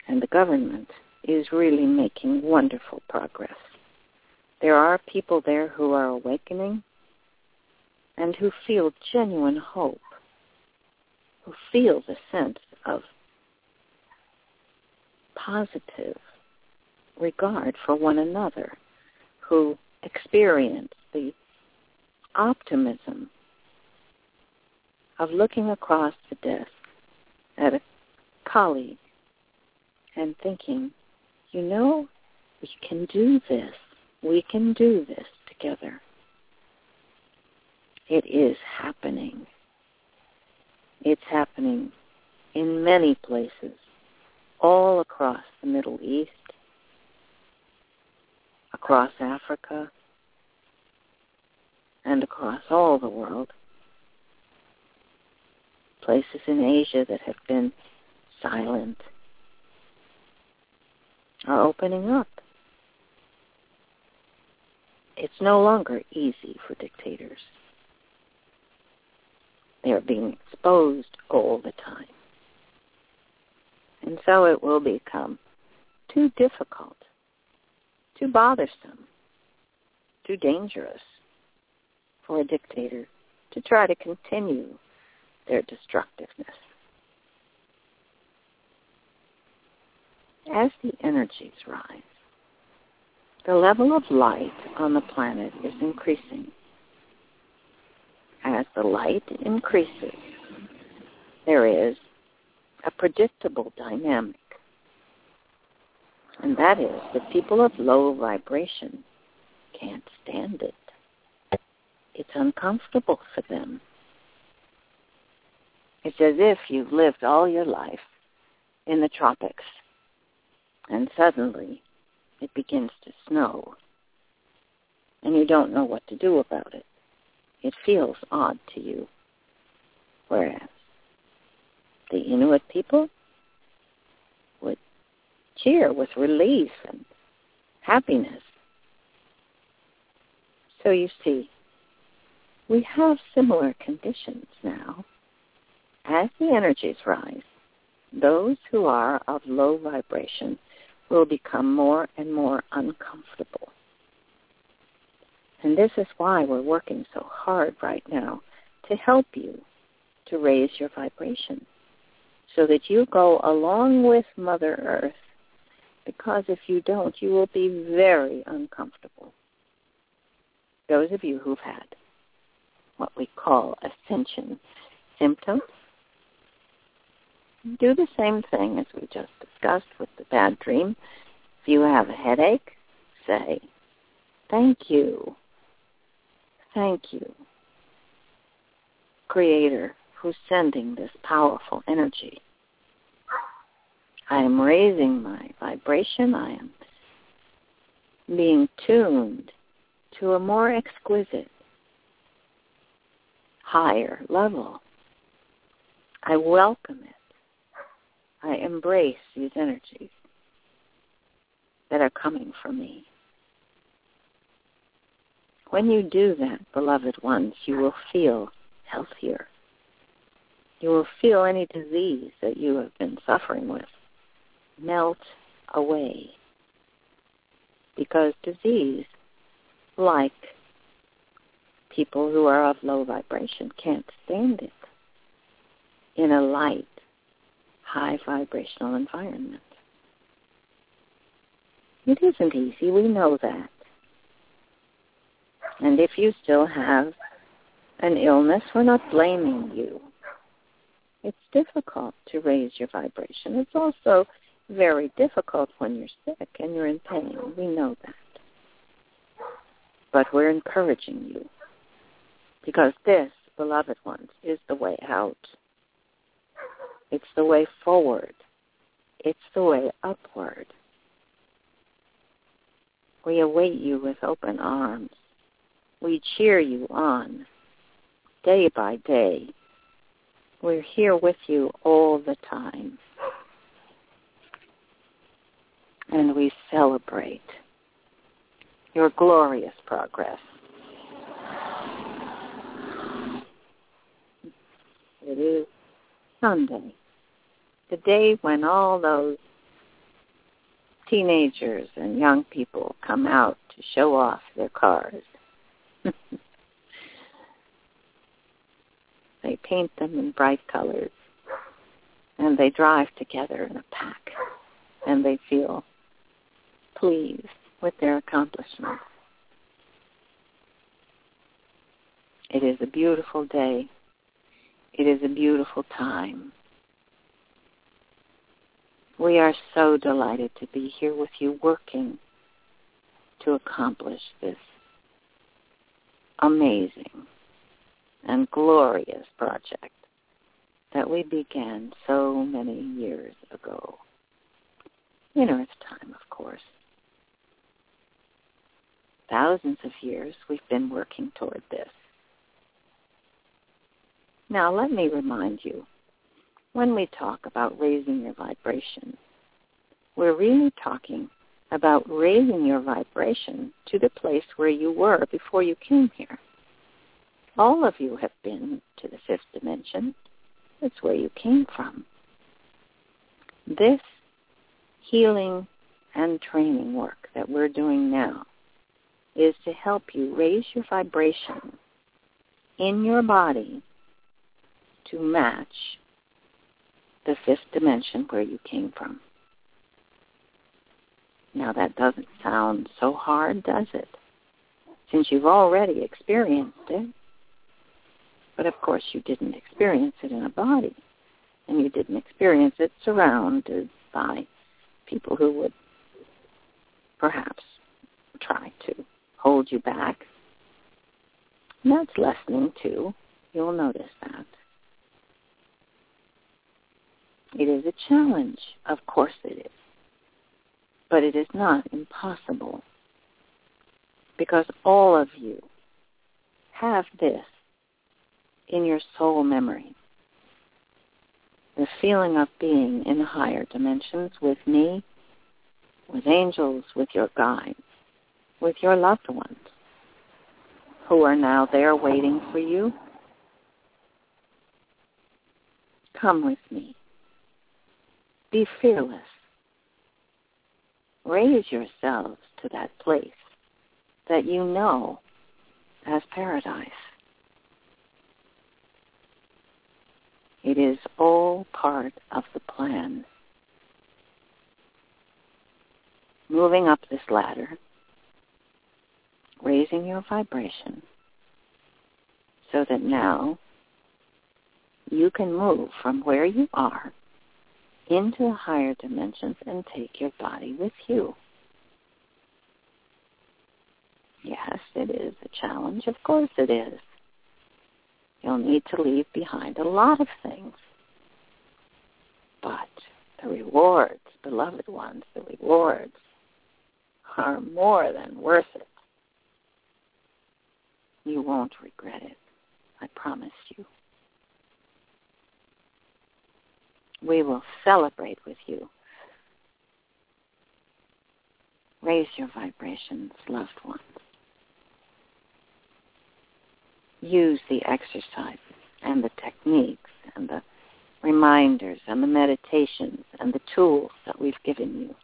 Speaker 4: and the government is really making wonderful progress. There are people there who are awakening and who feel genuine hope, who feel the sense of positive regard for one another, who experience the optimism of looking across the desk at a colleague and thinking, you know, we can do this. We can do this together. It is happening. It's happening in many places, all across the Middle East, across Africa, and across all the world. places in Asia that have been silent are opening up. It's no longer easy for dictators. They are being exposed all the time. And so it will become too difficult, too bothersome, too dangerous for a dictator to try to continue their destructiveness. As the energies rise, the level of light on the planet is increasing. As the light increases, there is a predictable dynamic. And that is that people of low vibration can't stand it. It's uncomfortable for them. It's as if you've lived all your life in the tropics and suddenly it begins to snow and you don't know what to do about it. It feels odd to you. Whereas the Inuit people would cheer with relief and happiness. So you see, we have similar conditions now. As the energies rise, those who are of low vibration will become more and more uncomfortable. And this is why we're working so hard right now to help you to raise your vibration so that you go along with Mother Earth because if you don't, you will be very uncomfortable. Those of you who've had what we call ascension symptoms, do the same thing as we just discussed with the bad dream. If you have a headache, say, thank you. Thank you, Creator, who's sending this powerful energy. I am raising my vibration. I am being tuned to a more exquisite, higher level. I welcome it. I embrace these energies that are coming from me. When you do that, beloved ones, you will feel healthier. You will feel any disease that you have been suffering with melt away. Because disease, like people who are of low vibration, can't stand it in a light, high vibrational environment. It isn't easy, we know that. And if you still have an illness, we're not blaming you. It's difficult to raise your vibration. It's also very difficult when you're sick and you're in pain. We know that. But we're encouraging you because this, beloved ones, is the way out. It's the way forward. It's the way upward. We await you with open arms. We cheer you on day by day. We're here with you all the time. And we celebrate your glorious progress. It is Sunday, the day when all those teenagers and young people come out to show off their cars. they paint them in bright colors and they drive together in a pack and they feel pleased with their accomplishments. It is a beautiful day. It is a beautiful time. We are so delighted to be here with you working to accomplish this amazing and glorious project that we began so many years ago. In Earth time, of course. Thousands of years we've been working toward this. Now let me remind you when we talk about raising your vibration, we're really talking about raising your vibration to the place where you were before you came here. All of you have been to the fifth dimension. It's where you came from. This healing and training work that we're doing now is to help you raise your vibration in your body to match the fifth dimension where you came from. Now that doesn't sound so hard, does it? Since you've already experienced it. But of course you didn't experience it in a body. And you didn't experience it surrounded by people who would perhaps try to hold you back. And that's lessening too. You'll notice that. It is a challenge. Of course it is. But it is not impossible. Because all of you have this in your soul memory. The feeling of being in higher dimensions with me, with angels, with your guides, with your loved ones who are now there waiting for you. Come with me. Be fearless. Raise yourselves to that place that you know as paradise. It is all part of the plan. Moving up this ladder, raising your vibration so that now you can move from where you are into higher dimensions and take your body with you. Yes, it is a challenge. Of course it is. You'll need to leave behind a lot of things. But the rewards, beloved ones, the rewards are more than worth it. You won't regret it. I promise you. We will celebrate with you. Raise your vibrations, loved ones. Use the exercises and the techniques and the reminders and the meditations and the tools that we've given you.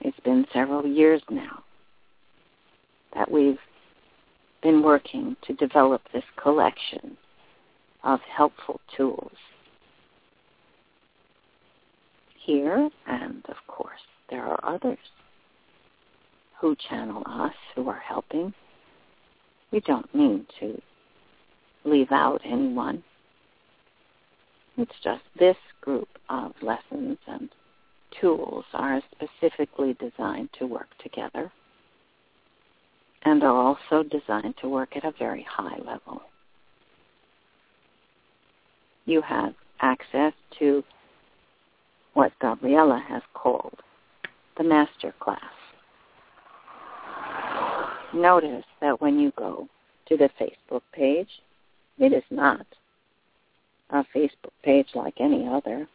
Speaker 4: It's been several years now that we've been working to develop this collection of helpful tools. Here, and of course, there are others who channel us, who are helping. We don't mean to leave out anyone. It's just this group of lessons and tools are specifically designed to work together and are also designed to work at a very high level. You have access to what Gabriella has called the master class. Notice that when you go to the Facebook page, it is not a Facebook page like any other.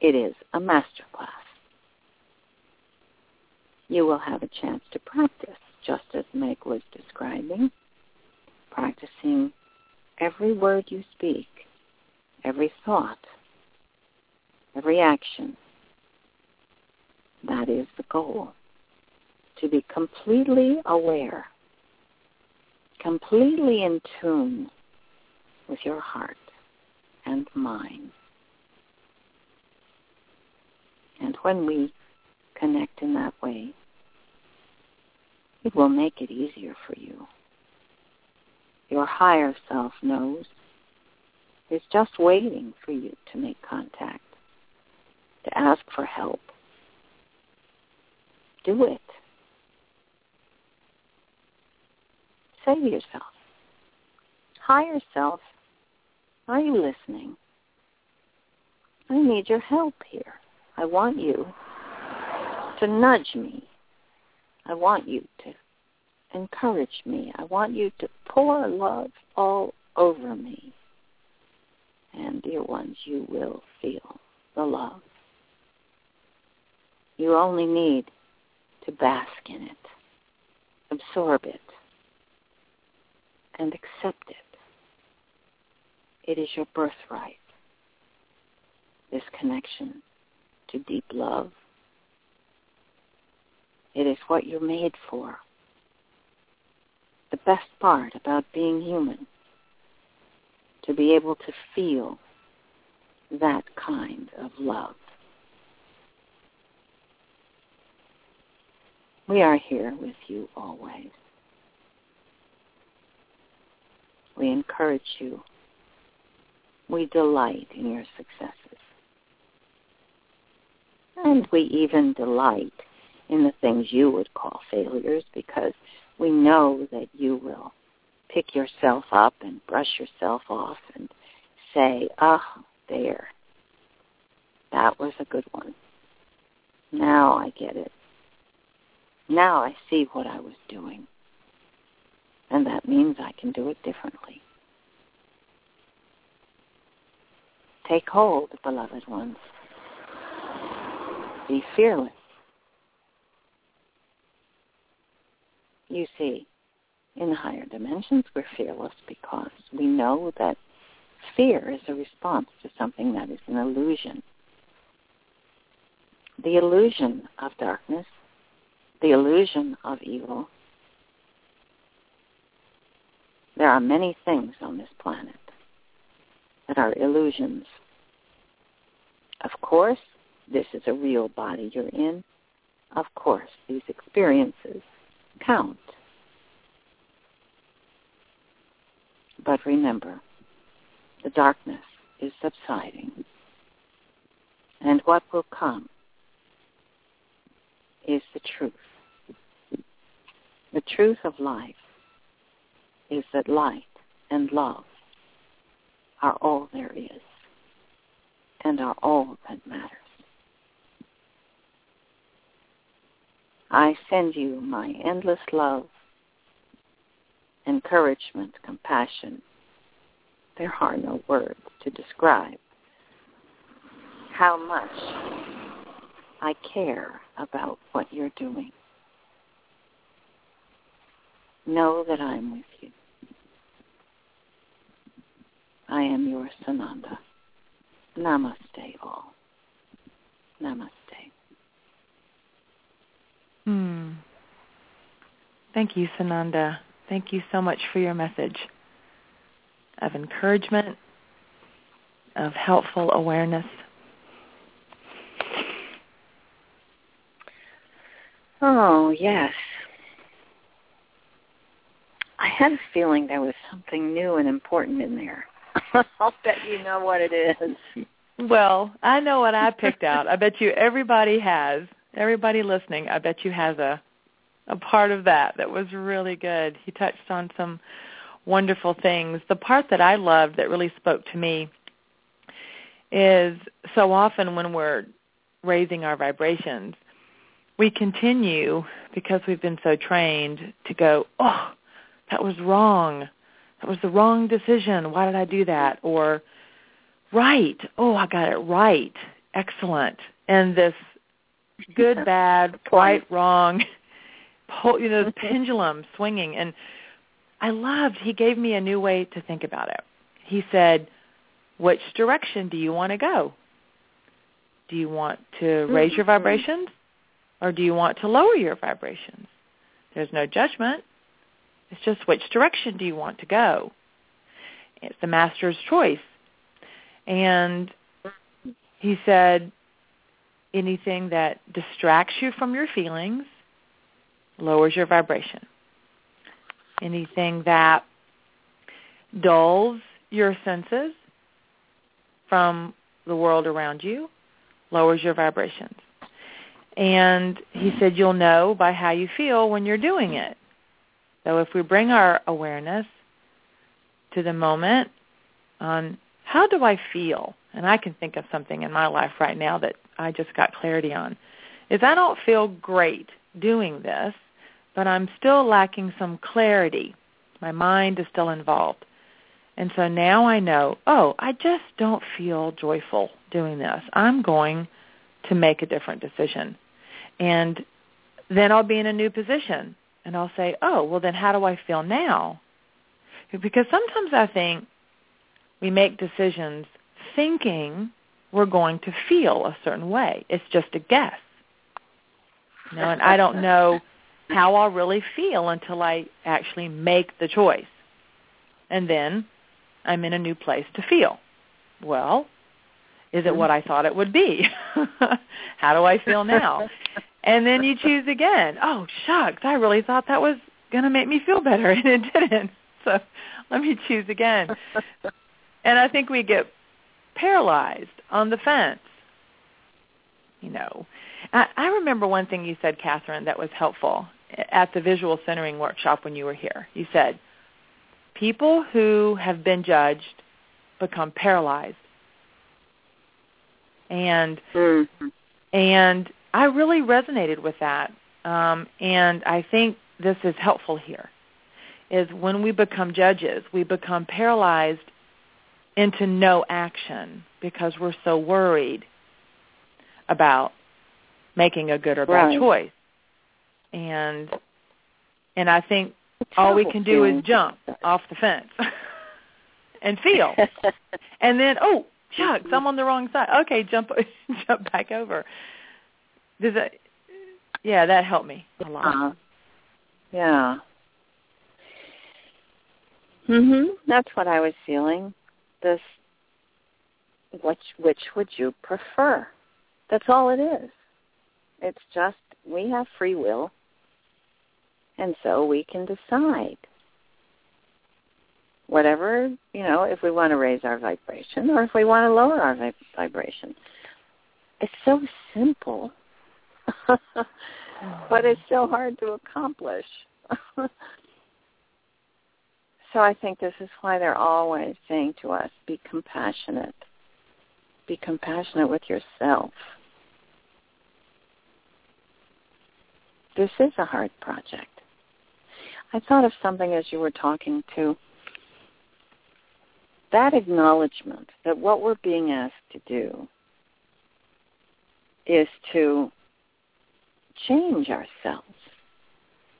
Speaker 4: It is a master class you will have a chance to practice, just as Meg was describing, practicing every word you speak, every thought, every action. That is the goal, to be completely aware, completely in tune with your heart and mind. And when we connect in that way, it will make it easier for you. Your higher self knows. is just waiting for you to make contact, to ask for help. Do it. Say to yourself, higher self, are you listening? I need your help here. I want you to nudge me. I want you to encourage me. I want you to pour love all over me. And, dear ones, you will feel the love. You only need to bask in it, absorb it, and accept it. It is your birthright, this connection to deep love. It is what you're made for. The best part about being human, to be able to feel that kind of love. We are here with you always. We encourage you. We delight in your successes. And we even delight in the things you would call failures because we know that you will pick yourself up and brush yourself off and say, oh, there. That was a good one. Now I get it. Now I see what I was doing. And that means I can do it differently. Take hold, beloved ones. Be fearless. You see, in higher dimensions, we're fearless because we know that fear is a response to something that is an illusion. The illusion of darkness, the illusion of evil. There are many things on this planet that are illusions. Of course, this is a real body you're in. Of course, these experiences count. But remember, the darkness is subsiding. And what will come is the truth. The truth of life is that light and love are all there is and are all that matters. I send you my endless love, encouragement, compassion. There are no words to describe how much I care about what you're doing. Know that I'm with you. I am your Sananda. Namaste all. Namaste.
Speaker 3: Hmm. Thank you, Sananda. Thank you so much for your message of encouragement, of helpful awareness.
Speaker 4: Oh, yes. I had a feeling there was something new and important in there. I'll bet you know what it is.
Speaker 3: Well, I know what I picked out. I bet you everybody has. Everybody listening, I bet you has a a part of that that was really good. He touched on some wonderful things. The part that I loved that really spoke to me is so often when we're raising our vibrations, we continue because we've been so trained to go, oh, that was wrong. That was the wrong decision. Why did I do that? Or right. Oh, I got it right. Excellent. And this good, bad, right, wrong, you know, the pendulum swinging. And I loved, he gave me a new way to think about it. He said, which direction do you want to go? Do you want to raise your mm-hmm. vibrations or do you want to lower your vibrations? There's no judgment. It's just which direction do you want to go? It's the master's choice. And he said, anything that distracts you from your feelings lowers your vibration. Anything that dulls your senses from the world around you lowers your vibrations. And he said you'll know by how you feel when you're doing it. So if we bring our awareness to the moment on how do I feel? And I can think of something in my life right now that I just got clarity on. Is I don't feel great doing this, but I'm still lacking some clarity. My mind is still involved. And so now I know, oh, I just don't feel joyful doing this. I'm going to make a different decision. And then I'll be in a new position and I'll say, oh, well then how do I feel now? Because sometimes I think we make decisions thinking we're going to feel a certain way. It's just a guess. You know, and I don't know how I'll really feel until I actually make the choice. And then I'm in a new place to feel. Well, is it what I thought it would be? how do I feel now? and then you choose again. Oh, shucks, I really thought that was going to make me feel better, and it didn't. So let me choose again. And I think we get paralyzed on the fence. You know, I, I remember one thing you said, Kathryn, that was helpful at the visual centering workshop when you were here. You said, people who have been judged become paralyzed. And
Speaker 4: Mm-hmm.
Speaker 3: and I really resonated with that. Um, and I think this is helpful here. Is when we become judges, we become paralyzed into no action because we're so worried about making a good or bad
Speaker 4: Right.
Speaker 3: choice. And and I think all we can do is jump off the fence and feel. And then, oh, shucks, I'm on the wrong side. Okay, jump jump back over. Does that yeah, that helped me a lot.
Speaker 4: Uh, yeah. Mhm. That's what I was feeling. This which which would you prefer? That's all it is. It's just we have free will and so we can decide whatever, you know, if we want to raise our vibration or if we want to lower our vib- vibration. It's so simple. but it's so hard to accomplish. so I think this is why they're always saying to us, be compassionate. Be compassionate with yourself. This is a hard project. I thought of something as you were talking to that acknowledgement that what we're being asked to do is to change ourselves,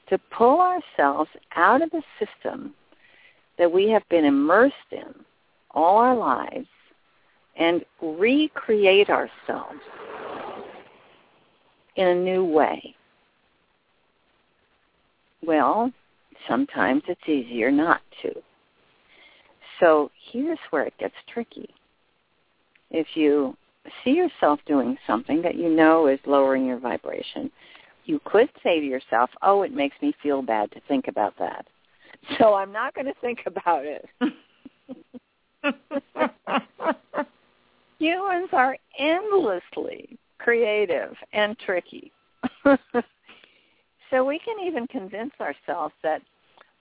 Speaker 4: to pull ourselves out of the system that we have been immersed in all our lives and recreate ourselves in a new way. Well, sometimes it's easier not to. So here's where it gets tricky. If you see yourself doing something that you know is lowering your vibration, you could say to yourself, oh, it makes me feel bad to think about that. So I'm not going to think about it. Humans are endlessly creative and tricky. so we can even convince ourselves that,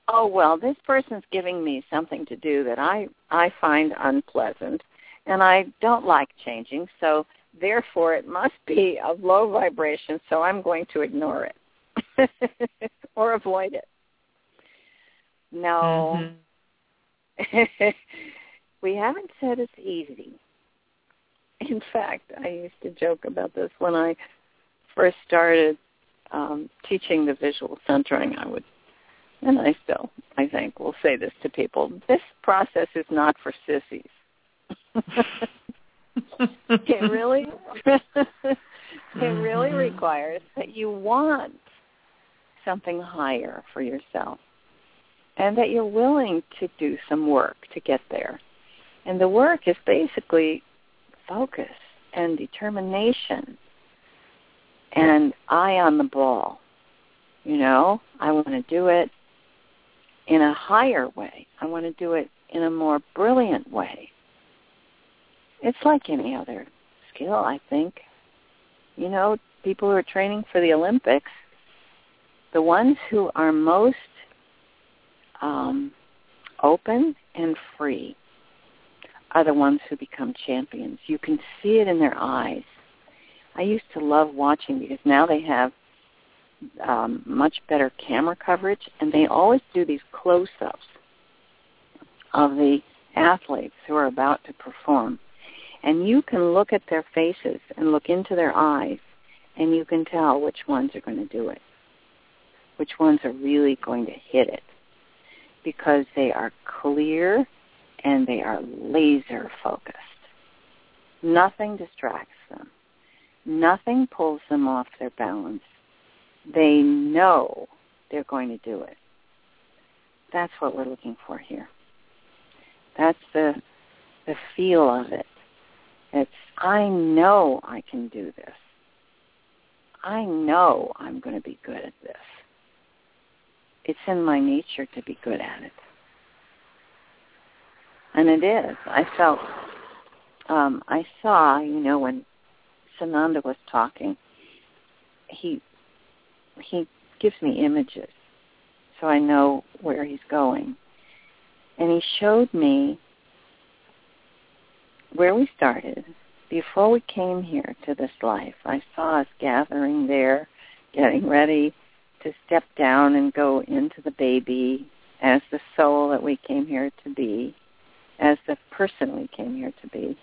Speaker 4: oh well, this person's giving me something to do that I I find unpleasant, and I don't like changing. So therefore, it must be of low vibration. So I'm going to ignore it or avoid it. No,
Speaker 3: Mhm.
Speaker 4: we haven't said it's easy. In fact, I used to joke about this when I first started um, teaching the visual centering. I would, and I still, I think, will say this to people: this process is not for sissies. it really, it really requires that you want something higher for yourself, and that you're willing to do some work to get there. And the work is basically focus and determination and eye on the ball. You know, I want to do it in a higher way. I want to do it in a more brilliant way. It's like any other skill, I think. You know, people who are training for the Olympics, the ones who are most um, open and free are the ones who become champions. You can see it in their eyes. I used to love watching because now they have um, much better camera coverage, and they always do these close-ups of the athletes who are about to perform. And you can look at their faces and look into their eyes and you can tell which ones are going to do it, which ones are really going to hit it because they are clear and they are laser focused. Nothing distracts them. Nothing pulls them off their balance. They know they're going to do it. That's what we're looking for here. That's the the feel of it. It's I know I can do this. I know I'm going to be good at this. It's in my nature to be good at it. And it is. I felt um I saw, you know, when Sananda was talking, he he gives me images so I know where he's going. And he showed me where we started before we came here to this life. I saw us gathering there, getting ready to step down and go into the baby as the soul that we came here to be, as the person we came here to be.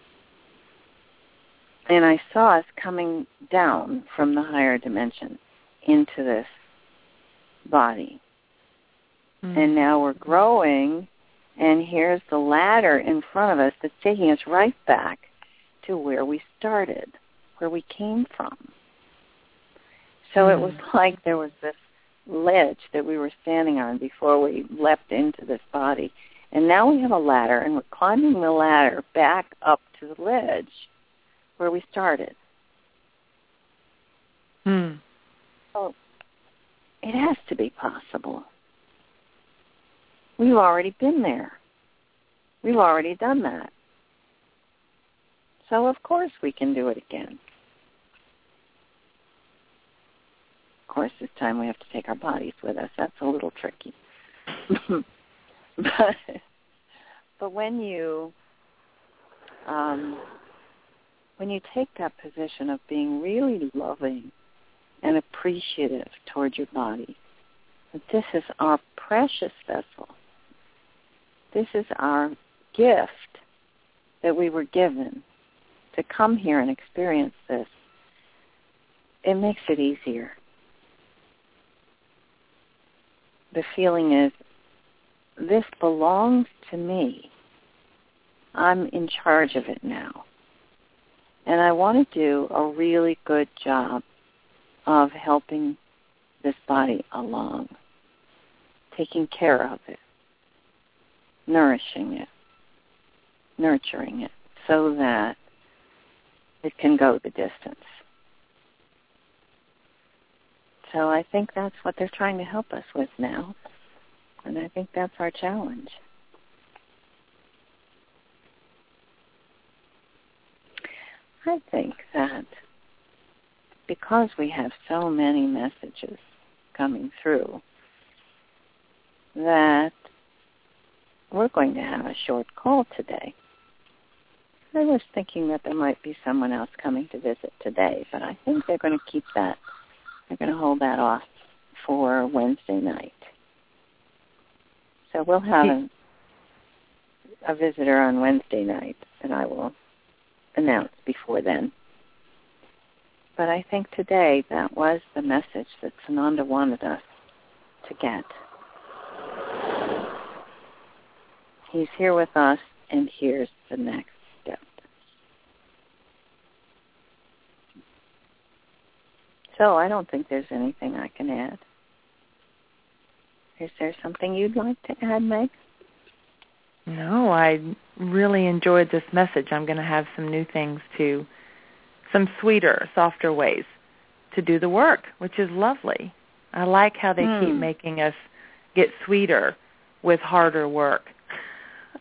Speaker 4: And I saw us coming down from the higher dimension into this body.
Speaker 3: Mm.
Speaker 4: And now we're growing, and here's the ladder in front of us that's taking us right back to where we started, where we came from. So it
Speaker 3: Mm.
Speaker 4: was like there was this ledge that we were standing on before we leapt into this body. And now we have a ladder, and we're climbing the ladder back up to the ledge where we started.
Speaker 3: Hmm.
Speaker 4: So it has to be possible. We've already been there. We've already done that. So of course we can do it again. Of course this time we have to take our bodies with us. That's a little tricky. but but when you um when you take that position of being really loving and appreciative toward your body, that this is our precious vessel. This is our gift that we were given to come here and experience this. It makes it easier. The feeling is, this belongs to me. I'm in charge of it now. And I want to do a really good job of helping this body along, taking care of it, nourishing it, nurturing it so that it can go the distance. So I think that's what they're trying to help us with now. And I think that's our challenge. I think that because we have so many messages coming through, that we're going to have a short call today. I was thinking that there might be someone else coming to visit today, but I think they're going to keep that, they're going to hold that off for Wednesday night. So we'll have a, a visitor on Wednesday night and I will announce before then. But I think today that was the message that Sananda wanted us to get. He's here with us, and here's the next step. So I don't think there's anything I can add. Is there something you'd like to add, Meg?
Speaker 3: No, I really enjoyed this message. I'm going to have some new things to, some sweeter, softer ways to do the work, which is lovely. I like how they keep
Speaker 4: Hmm.
Speaker 3: making us get sweeter with harder work.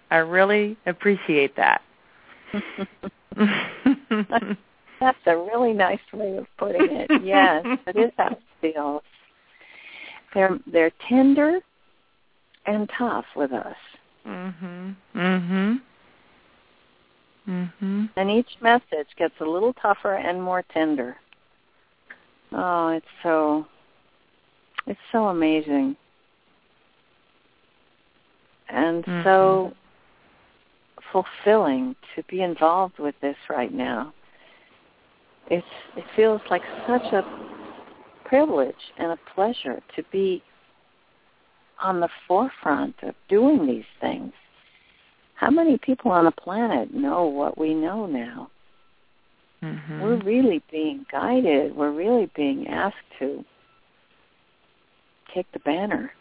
Speaker 3: I really appreciate that.
Speaker 4: That's a really nice way of putting it. Yes, it is how it feels. They're they're tender and tough with us.
Speaker 3: mhm. Mhm. Mhm.
Speaker 4: And each message gets a little tougher and more tender. Oh, it's so it's so amazing. And so fulfilling to be involved with this right now. It's it feels like such a privilege and a pleasure to be on the forefront of doing these things. How many people on the planet know what we know now?
Speaker 3: Mm-hmm.
Speaker 4: We're really being guided. We're really being asked to take the banner.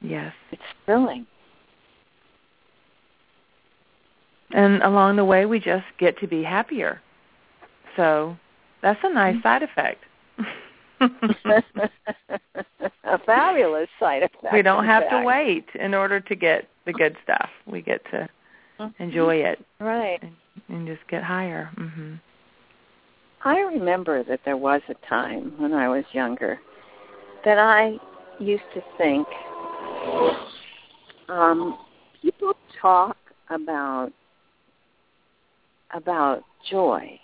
Speaker 3: Yes.
Speaker 4: It's thrilling.
Speaker 3: And along the way, we just get to be happier. So that's a nice side effect.
Speaker 4: a fabulous side effect.
Speaker 3: we don't have to wait in order to get the good stuff. We get to enjoy it
Speaker 4: Right.
Speaker 3: and, and just get higher. hmm
Speaker 4: I remember that there was a time when I was younger that I used to think um, people talk about about joy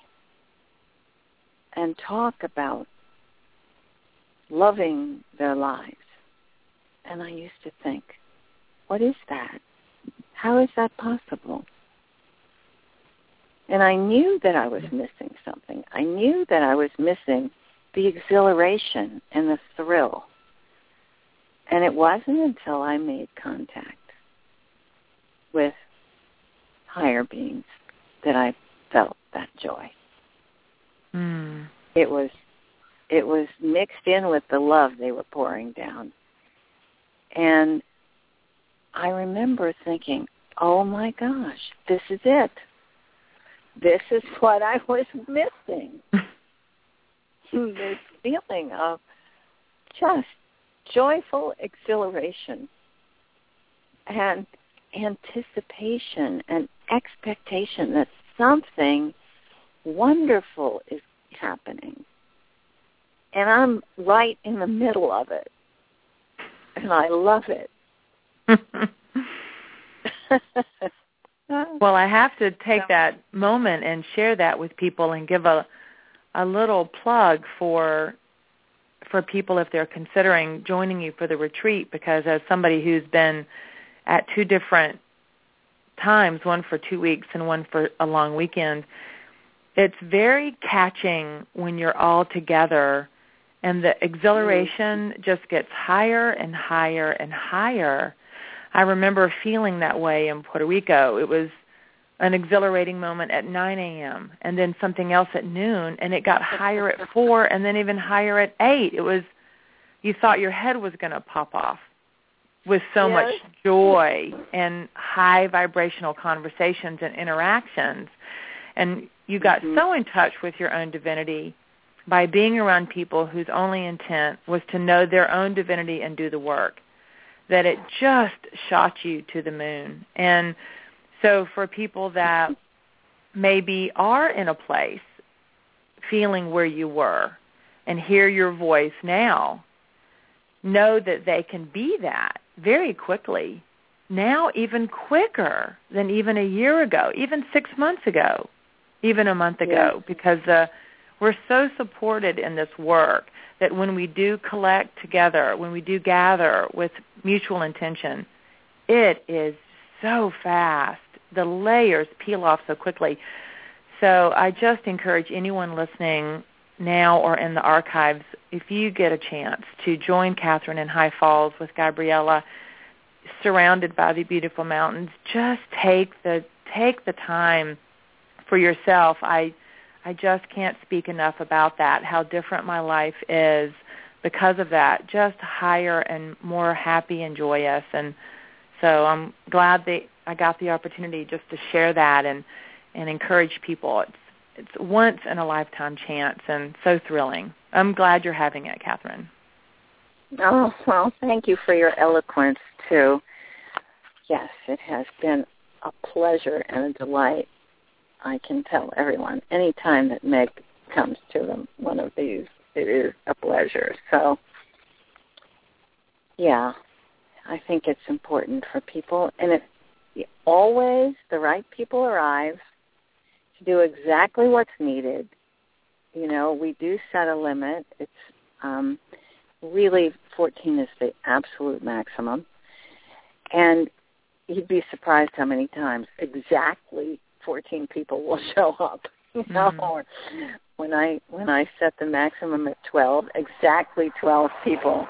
Speaker 4: and talk about loving their lives. And I used to think, what is that? How is that possible? And I knew that I was missing something. I knew that I was missing the exhilaration and the thrill. And it wasn't until I made contact with higher beings that I felt that joy. It was it was mixed in with the love they were pouring down. And I remember thinking, "Oh my gosh, this is it. This is what I was missing." Hmm, this feeling of just joyful exhilaration and anticipation and expectation that something wonderful is happening. And I'm right in the middle of it. And I love it.
Speaker 3: well, I have to take that moment and share that with people and give a a little plug for for people if they're considering joining you for the retreat because as somebody who's been at two different times, one for 2 weeks and one for a long weekend, it's very catching when you're all together and the exhilaration just gets higher and higher and higher. I remember feeling that way in Puerto Rico. It was an exhilarating moment at 9 a.m. and then something else at noon, and it got higher at 4 and then even higher at 8. It was, you thought your head was going to pop off with so
Speaker 4: Yes.
Speaker 3: much joy and high vibrational conversations and interactions. And you got
Speaker 4: Mhm.
Speaker 3: so in touch with your own divinity by being around people whose only intent was to know their own divinity and do the work that it just shot you to the moon. And so for people that maybe are in a place feeling where you were and hear your voice now, know that they can be that very quickly. Now even quicker than even a year ago, even six months ago, even a month ago, because uh, we're so supported in this work that when we do collect together, when we do gather with mutual intention, it is so fast. The layers peel off so quickly. So I just encourage anyone listening now or in the archives, if you get a chance to join Kathryn in High Falls with Gabriella, surrounded by the beautiful mountains, just take the take the time for yourself. I I just can't speak enough about that, how different my life is because of that, just higher and more happy and joyous. And so I'm glad that I got the opportunity just to share that and, and encourage people. It's, it's once in a lifetime chance and so thrilling. I'm glad you're having it, Kathryn.
Speaker 4: Oh, well, thank you for your eloquence, too. Yes, it has been a pleasure and a delight. I can tell everyone anytime that Meg comes to them one of these, it is a pleasure. So, yeah, I think it's important for people, and it always the right people arrive to do exactly what's needed. You know, we do set a limit. It's um, really 14 is the absolute maximum. And you'd be surprised how many times exactly 14 people will show up. You know,
Speaker 3: Mhm.
Speaker 4: or when I when I set the maximum at 12, exactly 12 people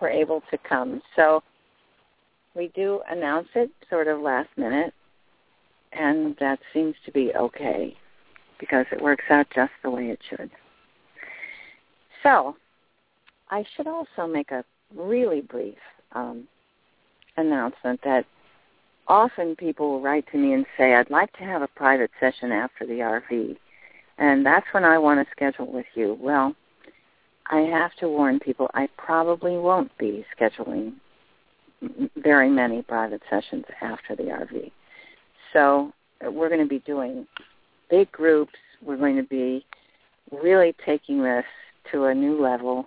Speaker 4: were able to come. So we do announce it sort of last minute, and that seems to be okay because it works out just the way it should. So I should also make a really brief um, announcement that often people will write to me and say, I'd like to have a private session after the RV, and that's when I want to schedule with you. Well, I have to warn people I probably won't be scheduling very many private sessions after the RV. So we're going to be doing big groups. We're going to be really taking this to a new level.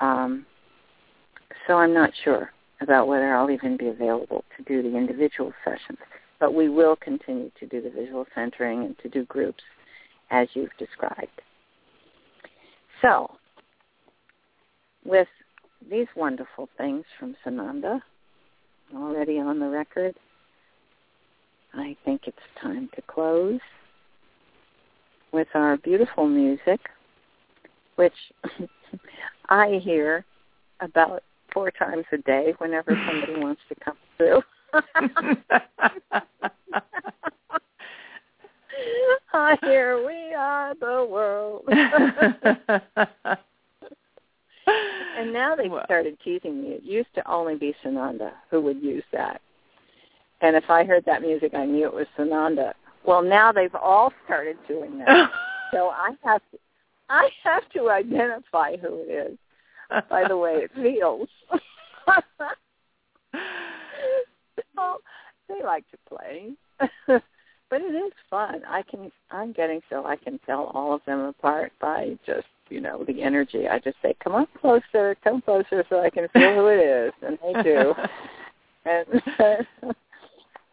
Speaker 4: Um, so I'm not sure about whether I'll even be available to do the individual sessions. But we will continue to do the visual centering and to do groups as you've described. So, with these wonderful things from Sananda already on the record, I think it's time to close with our beautiful music, which I hear about four times a day whenever somebody wants to come through. Ah, I hear we are the world. and now they've
Speaker 3: Well.
Speaker 4: started teasing me. It used to only be Sananda who would use that. And if I heard that music, I knew it was Sananda. Well, now they've all started doing that. so I have to, I have to identify who it is by the way it feels. so they like to play. but it is fun. I can I'm getting so I can tell all of them apart by just, you know, the energy. I just say, Come up closer, come closer so I can feel who it is and they do. And, and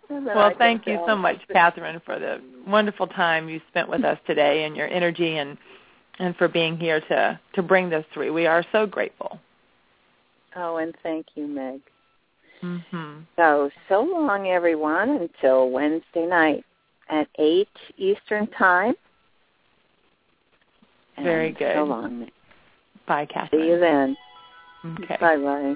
Speaker 4: then I
Speaker 3: well, thank you so um, much, Kathryn, for the wonderful time you spent with us today and your energy and and for being here to to bring this through. We are so grateful.
Speaker 4: Oh, and thank you, Meg.
Speaker 3: hmm
Speaker 4: So, so long, everyone, until Wednesday night at 8 Eastern Time.
Speaker 3: Very good.
Speaker 4: So long.
Speaker 3: Bye, Kathryn.
Speaker 4: See you then.
Speaker 3: Okay.
Speaker 4: Bye-bye.